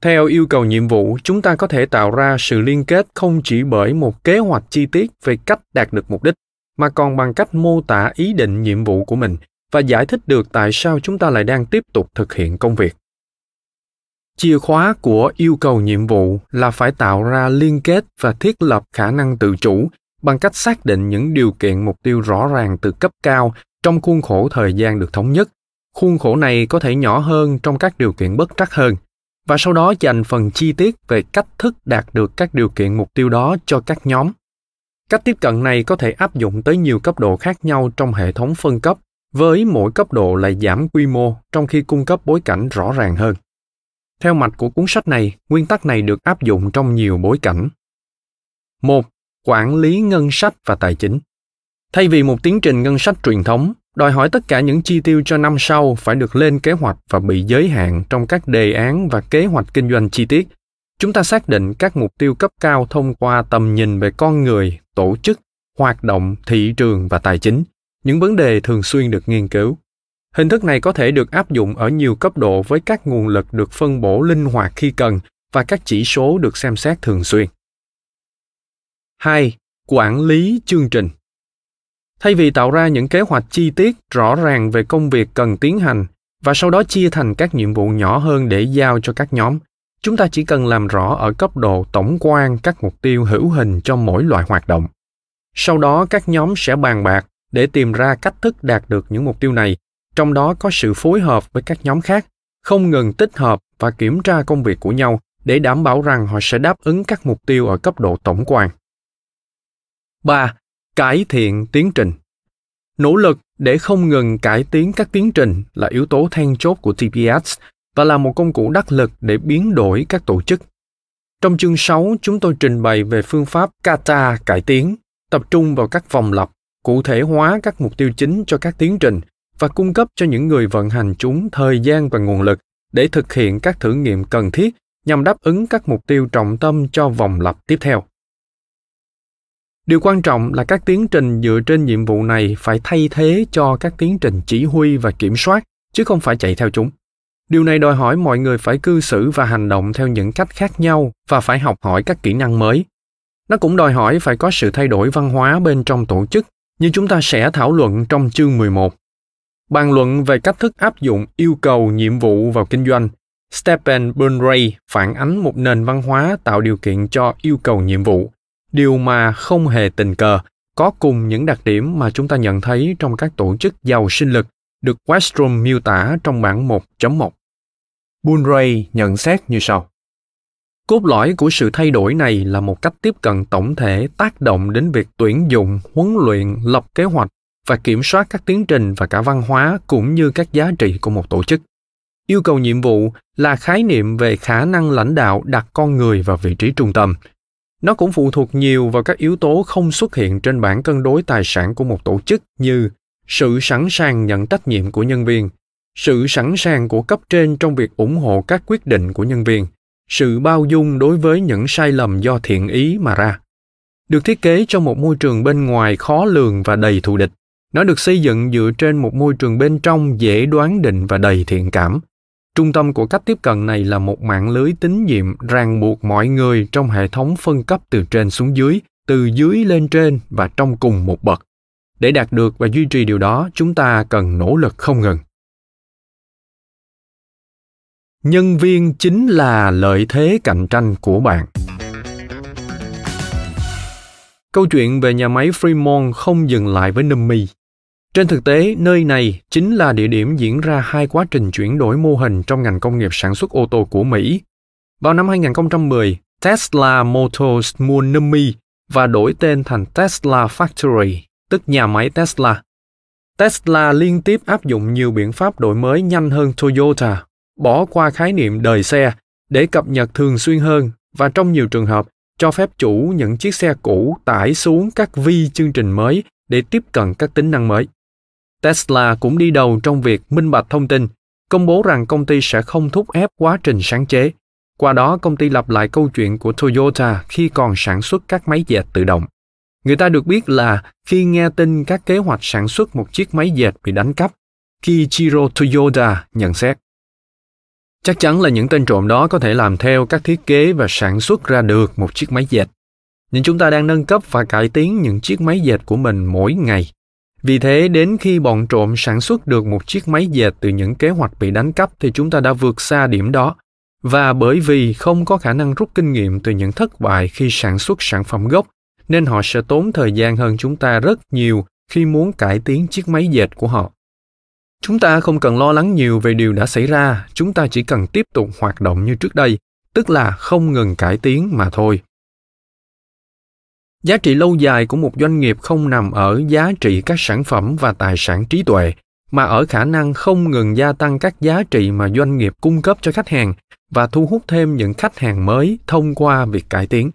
Theo yêu cầu nhiệm vụ, chúng ta có thể tạo ra sự liên kết không chỉ bởi một kế hoạch chi tiết về cách đạt được mục đích, mà còn bằng cách mô tả ý định nhiệm vụ của mình và giải thích được tại sao chúng ta lại đang tiếp tục thực hiện công việc chìa khóa của yêu cầu nhiệm vụ là phải tạo ra liên kết và thiết lập khả năng tự chủ bằng cách xác định những điều kiện mục tiêu rõ ràng từ cấp cao trong khuôn khổ thời gian được thống nhất khuôn khổ này có thể nhỏ hơn trong các điều kiện bất trắc hơn và sau đó dành phần chi tiết về cách thức đạt được các điều kiện mục tiêu đó cho các nhóm Cách tiếp cận này có thể áp dụng tới nhiều cấp độ khác nhau trong hệ thống phân cấp, với mỗi cấp độ lại giảm quy mô trong khi cung cấp bối cảnh rõ ràng hơn. Theo mạch của cuốn sách này, nguyên tắc này được áp dụng trong nhiều bối cảnh. 1. Quản lý ngân sách và tài chính. Thay vì một tiến trình ngân sách truyền thống, đòi hỏi tất cả những chi tiêu cho năm sau phải được lên kế hoạch và bị giới hạn trong các đề án và kế hoạch kinh doanh chi tiết chúng ta xác định các mục tiêu cấp cao thông qua tầm nhìn về con người tổ chức hoạt động thị trường và tài chính những vấn đề thường xuyên được nghiên cứu hình thức này có thể được áp dụng ở nhiều cấp độ với các nguồn lực được phân bổ linh hoạt khi cần và các chỉ số được xem xét thường xuyên 2. Quản lý chương trình Thay vì tạo ra những kế hoạch chi tiết rõ ràng về công việc cần tiến hành và sau đó chia thành các nhiệm vụ nhỏ hơn để giao cho các nhóm, chúng ta chỉ cần làm rõ ở cấp độ tổng quan các mục tiêu hữu hình cho mỗi loại hoạt động sau đó các nhóm sẽ bàn bạc để tìm ra cách thức đạt được những mục tiêu này trong đó có sự phối hợp với các nhóm khác không ngừng tích hợp và kiểm tra công việc của nhau để đảm bảo rằng họ sẽ đáp ứng các mục tiêu ở cấp độ tổng quan. 3. Cải thiện tiến trình. Nỗ lực để không ngừng cải tiến các tiến trình là yếu tố then chốt của TPS và là một công cụ đắc lực để biến đổi các tổ chức. Trong chương 6, chúng tôi trình bày về phương pháp kata cải tiến, tập trung vào các vòng lặp, cụ thể hóa các mục tiêu chính cho các tiến trình và cung cấp cho những người vận hành chúng thời gian và nguồn lực để thực hiện các thử nghiệm cần thiết nhằm đáp ứng các mục tiêu trọng tâm cho vòng lặp tiếp theo. Điều quan trọng là các tiến trình dựa trên nhiệm vụ này phải thay thế cho các tiến trình chỉ huy và kiểm soát, chứ không phải chạy theo chúng. Điều này đòi hỏi mọi người phải cư xử và hành động theo những cách khác nhau và phải học hỏi các kỹ năng mới. Nó cũng đòi hỏi phải có sự thay đổi văn hóa bên trong tổ chức, như chúng ta sẽ thảo luận trong chương 11. Bàn luận về cách thức áp dụng yêu cầu nhiệm vụ vào kinh doanh, Stephen Burnray phản ánh một nền văn hóa tạo điều kiện cho yêu cầu nhiệm vụ, điều mà không hề tình cờ, có cùng những đặc điểm mà chúng ta nhận thấy trong các tổ chức giàu sinh lực được Westrom miêu tả trong bản 1.1. Burnray nhận xét như sau. Cốt lõi của sự thay đổi này là một cách tiếp cận tổng thể tác động đến việc tuyển dụng, huấn luyện, lập kế hoạch và kiểm soát các tiến trình và cả văn hóa cũng như các giá trị của một tổ chức. Yêu cầu nhiệm vụ là khái niệm về khả năng lãnh đạo đặt con người vào vị trí trung tâm. Nó cũng phụ thuộc nhiều vào các yếu tố không xuất hiện trên bảng cân đối tài sản của một tổ chức như sự sẵn sàng nhận trách nhiệm của nhân viên, sự sẵn sàng của cấp trên trong việc ủng hộ các quyết định của nhân viên, sự bao dung đối với những sai lầm do thiện ý mà ra. Được thiết kế trong một môi trường bên ngoài khó lường và đầy thù địch, nó được xây dựng dựa trên một môi trường bên trong dễ đoán định và đầy thiện cảm. Trung tâm của cách tiếp cận này là một mạng lưới tín nhiệm ràng buộc mọi người trong hệ thống phân cấp từ trên xuống dưới, từ dưới lên trên và trong cùng một bậc. Để đạt được và duy trì điều đó, chúng ta cần nỗ lực không ngừng. Nhân viên chính là lợi thế cạnh tranh của bạn. Câu chuyện về nhà máy Fremont không dừng lại với Nummy. Trên thực tế, nơi này chính là địa điểm diễn ra hai quá trình chuyển đổi mô hình trong ngành công nghiệp sản xuất ô tô của Mỹ. Vào năm 2010, Tesla Motors mua Nummi và đổi tên thành Tesla Factory, tức nhà máy Tesla. Tesla liên tiếp áp dụng nhiều biện pháp đổi mới nhanh hơn Toyota, bỏ qua khái niệm đời xe để cập nhật thường xuyên hơn và trong nhiều trường hợp cho phép chủ những chiếc xe cũ tải xuống các vi chương trình mới để tiếp cận các tính năng mới. Tesla cũng đi đầu trong việc minh bạch thông tin, công bố rằng công ty sẽ không thúc ép quá trình sáng chế. Qua đó, công ty lặp lại câu chuyện của Toyota khi còn sản xuất các máy dệt tự động. Người ta được biết là khi nghe tin các kế hoạch sản xuất một chiếc máy dệt bị đánh cắp, Kiichiro Toyoda nhận xét. Chắc chắn là những tên trộm đó có thể làm theo các thiết kế và sản xuất ra được một chiếc máy dệt. Nhưng chúng ta đang nâng cấp và cải tiến những chiếc máy dệt của mình mỗi ngày vì thế, đến khi bọn trộm sản xuất được một chiếc máy dệt từ những kế hoạch bị đánh cắp thì chúng ta đã vượt xa điểm đó. Và bởi vì không có khả năng rút kinh nghiệm từ những thất bại khi sản xuất sản phẩm gốc, nên họ sẽ tốn thời gian hơn chúng ta rất nhiều khi muốn cải tiến chiếc máy dệt của họ. Chúng ta không cần lo lắng nhiều về điều đã xảy ra, chúng ta chỉ cần tiếp tục hoạt động như trước đây, tức là không ngừng cải tiến mà thôi giá trị lâu dài của một doanh nghiệp không nằm ở giá trị các sản phẩm và tài sản trí tuệ, mà ở khả năng không ngừng gia tăng các giá trị mà doanh nghiệp cung cấp cho khách hàng và thu hút thêm những khách hàng mới thông qua việc cải tiến.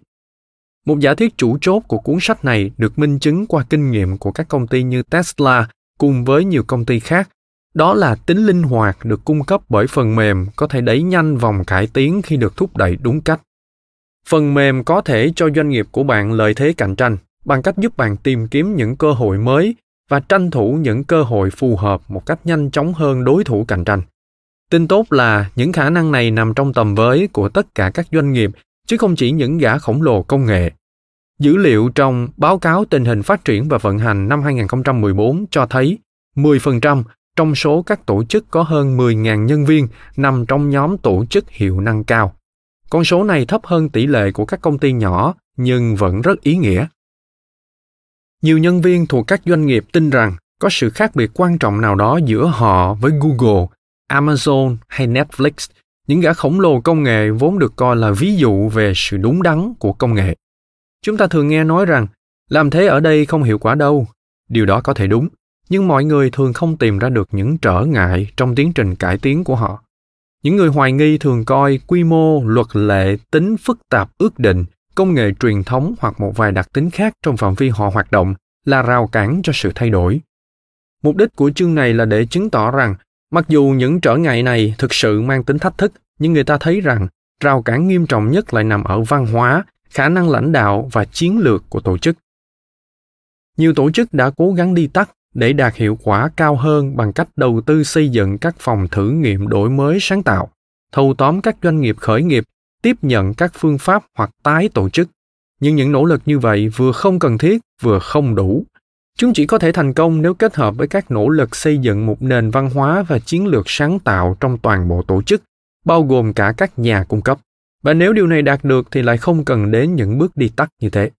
Một giả thuyết chủ chốt của cuốn sách này được minh chứng qua kinh nghiệm của các công ty như tesla cùng với nhiều công ty khác. Đó là tính linh hoạt được cung cấp bởi phần mềm có thể đẩy nhanh vòng cải tiến khi được thúc đẩy đúng cách. Phần mềm có thể cho doanh nghiệp của bạn lợi thế cạnh tranh bằng cách giúp bạn tìm kiếm những cơ hội mới và tranh thủ những cơ hội phù hợp một cách nhanh chóng hơn đối thủ cạnh tranh. Tin tốt là những khả năng này nằm trong tầm với của tất cả các doanh nghiệp, chứ không chỉ những gã khổng lồ công nghệ. Dữ liệu trong báo cáo tình hình phát triển và vận hành năm 2014 cho thấy 10% trong số các tổ chức có hơn 10.000 nhân viên nằm trong nhóm tổ chức hiệu năng cao. Con số này thấp hơn tỷ lệ của các công ty nhỏ nhưng vẫn rất ý nghĩa. Nhiều nhân viên thuộc các doanh nghiệp tin rằng có sự khác biệt quan trọng nào đó giữa họ với Google, Amazon hay Netflix, những gã khổng lồ công nghệ vốn được coi là ví dụ về sự đúng đắn của công nghệ. Chúng ta thường nghe nói rằng làm thế ở đây không hiệu quả đâu. Điều đó có thể đúng, nhưng mọi người thường không tìm ra được những trở ngại trong tiến trình cải tiến của họ. Những người hoài nghi thường coi quy mô, luật lệ, tính phức tạp ước định, công nghệ truyền thống hoặc một vài đặc tính khác trong phạm vi họ hoạt động là rào cản cho sự thay đổi. Mục đích của chương này là để chứng tỏ rằng Mặc dù những trở ngại này thực sự mang tính thách thức, nhưng người ta thấy rằng rào cản nghiêm trọng nhất lại nằm ở văn hóa, khả năng lãnh đạo và chiến lược của tổ chức. Nhiều tổ chức đã cố gắng đi tắt để đạt hiệu quả cao hơn bằng cách đầu tư xây dựng các phòng thử nghiệm đổi mới sáng tạo, thâu tóm các doanh nghiệp khởi nghiệp, tiếp nhận các phương pháp hoặc tái tổ chức. Nhưng những nỗ lực như vậy vừa không cần thiết, vừa không đủ. Chúng chỉ có thể thành công nếu kết hợp với các nỗ lực xây dựng một nền văn hóa và chiến lược sáng tạo trong toàn bộ tổ chức, bao gồm cả các nhà cung cấp. Và nếu điều này đạt được thì lại không cần đến những bước đi tắt như thế.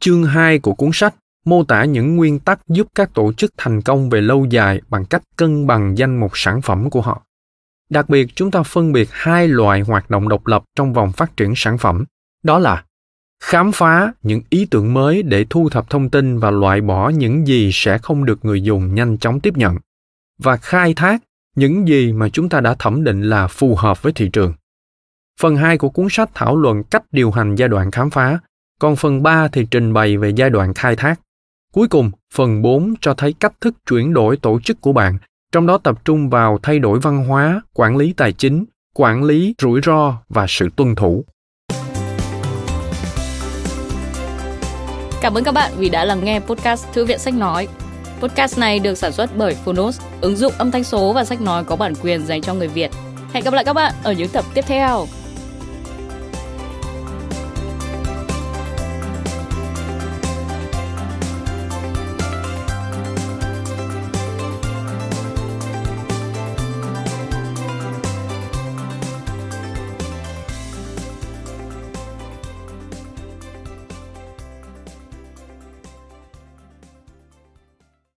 Chương 2 của cuốn sách mô tả những nguyên tắc giúp các tổ chức thành công về lâu dài bằng cách cân bằng danh mục sản phẩm của họ. Đặc biệt, chúng ta phân biệt hai loại hoạt động độc lập trong vòng phát triển sản phẩm, đó là khám phá những ý tưởng mới để thu thập thông tin và loại bỏ những gì sẽ không được người dùng nhanh chóng tiếp nhận và khai thác những gì mà chúng ta đã thẩm định là phù hợp với thị trường. Phần 2 của cuốn sách thảo luận cách điều hành giai đoạn khám phá, còn phần 3 thì trình bày về giai đoạn khai thác. Cuối cùng, phần 4 cho thấy cách thức chuyển đổi tổ chức của bạn, trong đó tập trung vào thay đổi văn hóa, quản lý tài chính, quản lý rủi ro và sự tuân thủ. Cảm ơn các bạn vì đã lắng nghe podcast Thư viện Sách Nói. Podcast này được sản xuất bởi Phonos, ứng dụng âm thanh số và sách nói có bản quyền dành cho người Việt. Hẹn gặp lại các bạn ở những tập tiếp theo.